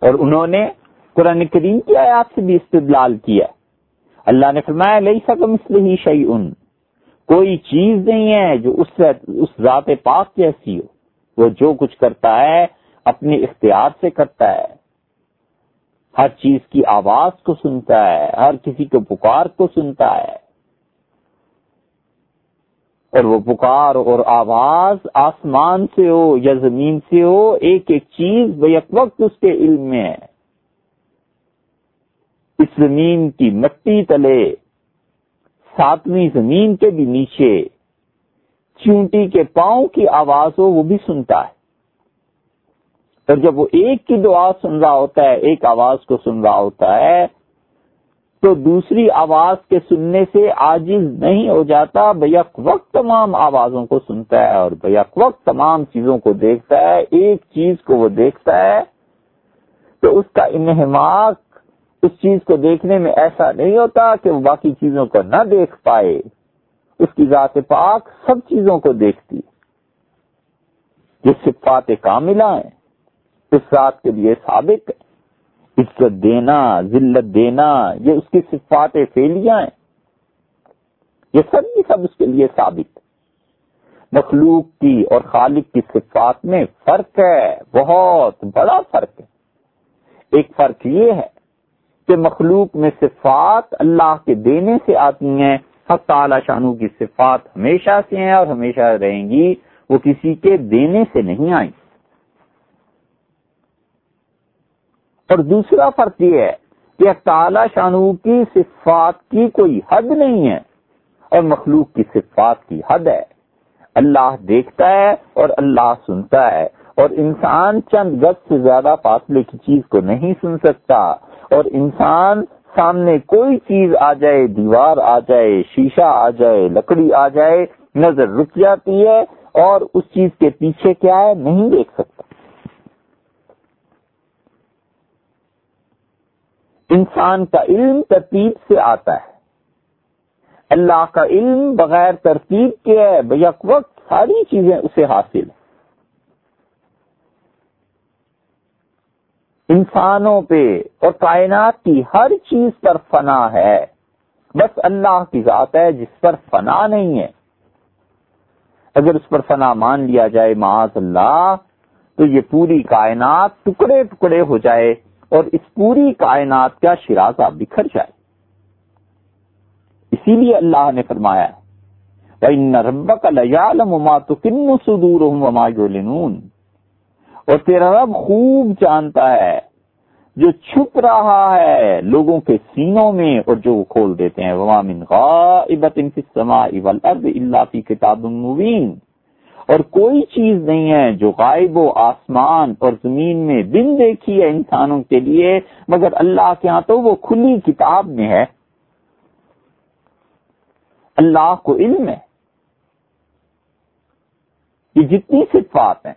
اور انہوں نے قرآن کریم کی آیات سے بھی استدلال کیا۔ اللہ نے فرمایا لئی سکم اس لیے شعی کوئی چیز نہیں ہے جو اس اس ذات پاک جیسی ہو۔ وہ جو کچھ کرتا ہے، اپنے اختیار سے کرتا ہے۔ ہر چیز کی آواز کو سنتا ہے، ہر کسی کو پکار کو سنتا ہے۔ اور وہ پکار اور آواز آسمان سے ہو یا زمین سے ہو، ایک ایک چیز بیک وقت اس کے علم میں ہے۔ اس زمین کی مٹی تلے، ساتویں زمین کے بھی نیچے، چونٹی کے پاؤں کی آواز ہو، وہ بھی سنتا ہے۔ اور جب وہ ایک کی دعا سن رہا ہوتا ہے، ایک آواز کو سن رہا ہوتا ہے تو دوسری آواز کے سننے سے عاجز نہیں ہو جاتا، بیک وقت تمام آوازوں کو سنتا ہے اور بیک وقت تمام چیزوں کو دیکھتا ہے، ایک چیز کو وہ دیکھتا ہے۔ تو اس کا انہماق اس چیز کو دیکھنے میں ایسا نہیں ہوتا کہ وہ باقی چیزوں کو نہ دیکھ پائے۔ اس کی ذات پاک سب چیزوں کو دیکھتی۔ جو صفات کاملہ ہیں، اس ذات کے لیے ثابت ہے عزت دینا، ذلت دینا، یہ اس کی صفات فیلیاں ہیں۔ یہ سب کی سب اس کے لیے ثابت۔ مخلوق کی اور خالق کی صفات میں فرق ہے، بہت بڑا فرق ہے۔ ایک فرق یہ ہے کہ مخلوق میں صفات اللہ کے دینے سے آتی ہیں، حق تعالی شانو کی صفات ہمیشہ سے ہیں اور ہمیشہ رہیں گی، وہ کسی کے دینے سے نہیں آئیں۔ اور دوسرا فرق یہ ہے کہ تعالی شانو کی صفات کی کوئی حد نہیں ہے اور مخلوق کی صفات کی حد ہے۔ اللہ دیکھتا ہے اور اللہ سنتا ہے اور انسان چند گز سے زیادہ فاصلے کی چیز کو نہیں سن سکتا اور انسان سامنے کوئی چیز آ جائے، دیوار آ جائے، شیشہ آ جائے، لکڑی آ جائے، نظر رک جاتی ہے اور اس چیز کے پیچھے کیا ہے؟ نہیں دیکھ سکتا۔ انسان کا علم ترتیب سے آتا ہے۔ اللہ کا علم بغیر ترتیب کے ہے، بیک وقت ساری چیزیں اسے حاصل ہیں۔ انسانوں پہ اور کائنات کی ہر چیز پر فنا ہے۔ بس اللہ کی ذات ہے، جس پر فنا نہیں ہے۔ اگر اس پر فنا مان لیا جائے، معاذ اللہ، تو یہ پوری کائنات ٹکڑے ٹکڑے ہو جائے۔ اور اس پوری کائنات کا شرازہ بکھر جائے۔ اسی لیے اللہ نے فرمایا اور تیرا رب خوب جانتا ہے، جو چھپ رہا ہے لوگوں کے سینوں میں اور جو وہ کھول دیتے ہیں۔ کتاب مبین اور کوئی چیز نہیں ہے جو غائب و آسمان اور زمین میں دن دیکھی ہے انسانوں کے لیے، مگر اللہ کے ہاں تو وہ کھلی کتاب میں ہے۔ اللہ کو علم ہے۔ یہ جتنی صفات ہیں،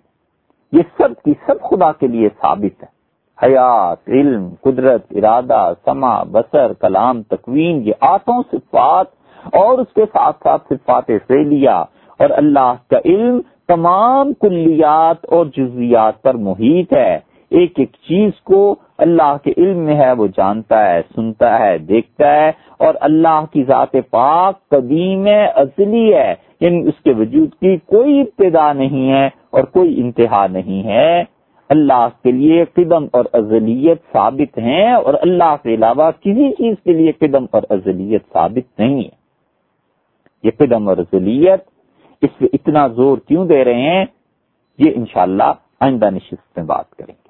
یہ سب کی سب خدا کے لیے ثابت ہے۔ حیات، علم، قدرت، ارادہ سما بسر کلام، تکوین، یہ آٹھوں صفات اور اس کے ساتھ ساتھ صفات سے لیا اور اللہ کا علم تمام کلیات اور جزیات پر محیط ہے۔ ایک ایک چیز کو اللہ کے علم میں ہے، وہ جانتا ہے، سنتا ہے، دیکھتا ہے اور اللہ کی ذات پاک قدیم ازلی ہے۔ یعنی اس کے وجود کی کوئی ابتدا نہیں ہے اور کوئی انتہا نہیں ہے۔ اللہ کے لیے قدم اور ازلیت ثابت ہیں اور اللہ کے علاوہ کسی چیز کے لیے قدم اور ازلیت ثابت نہیں ہے۔ یہ قدم اور ازلیت اس پہ اتنا زور کیوں دے رہے ہیں؟ یہ انشاءاللہ آئندہ نشست میں بات کریں۔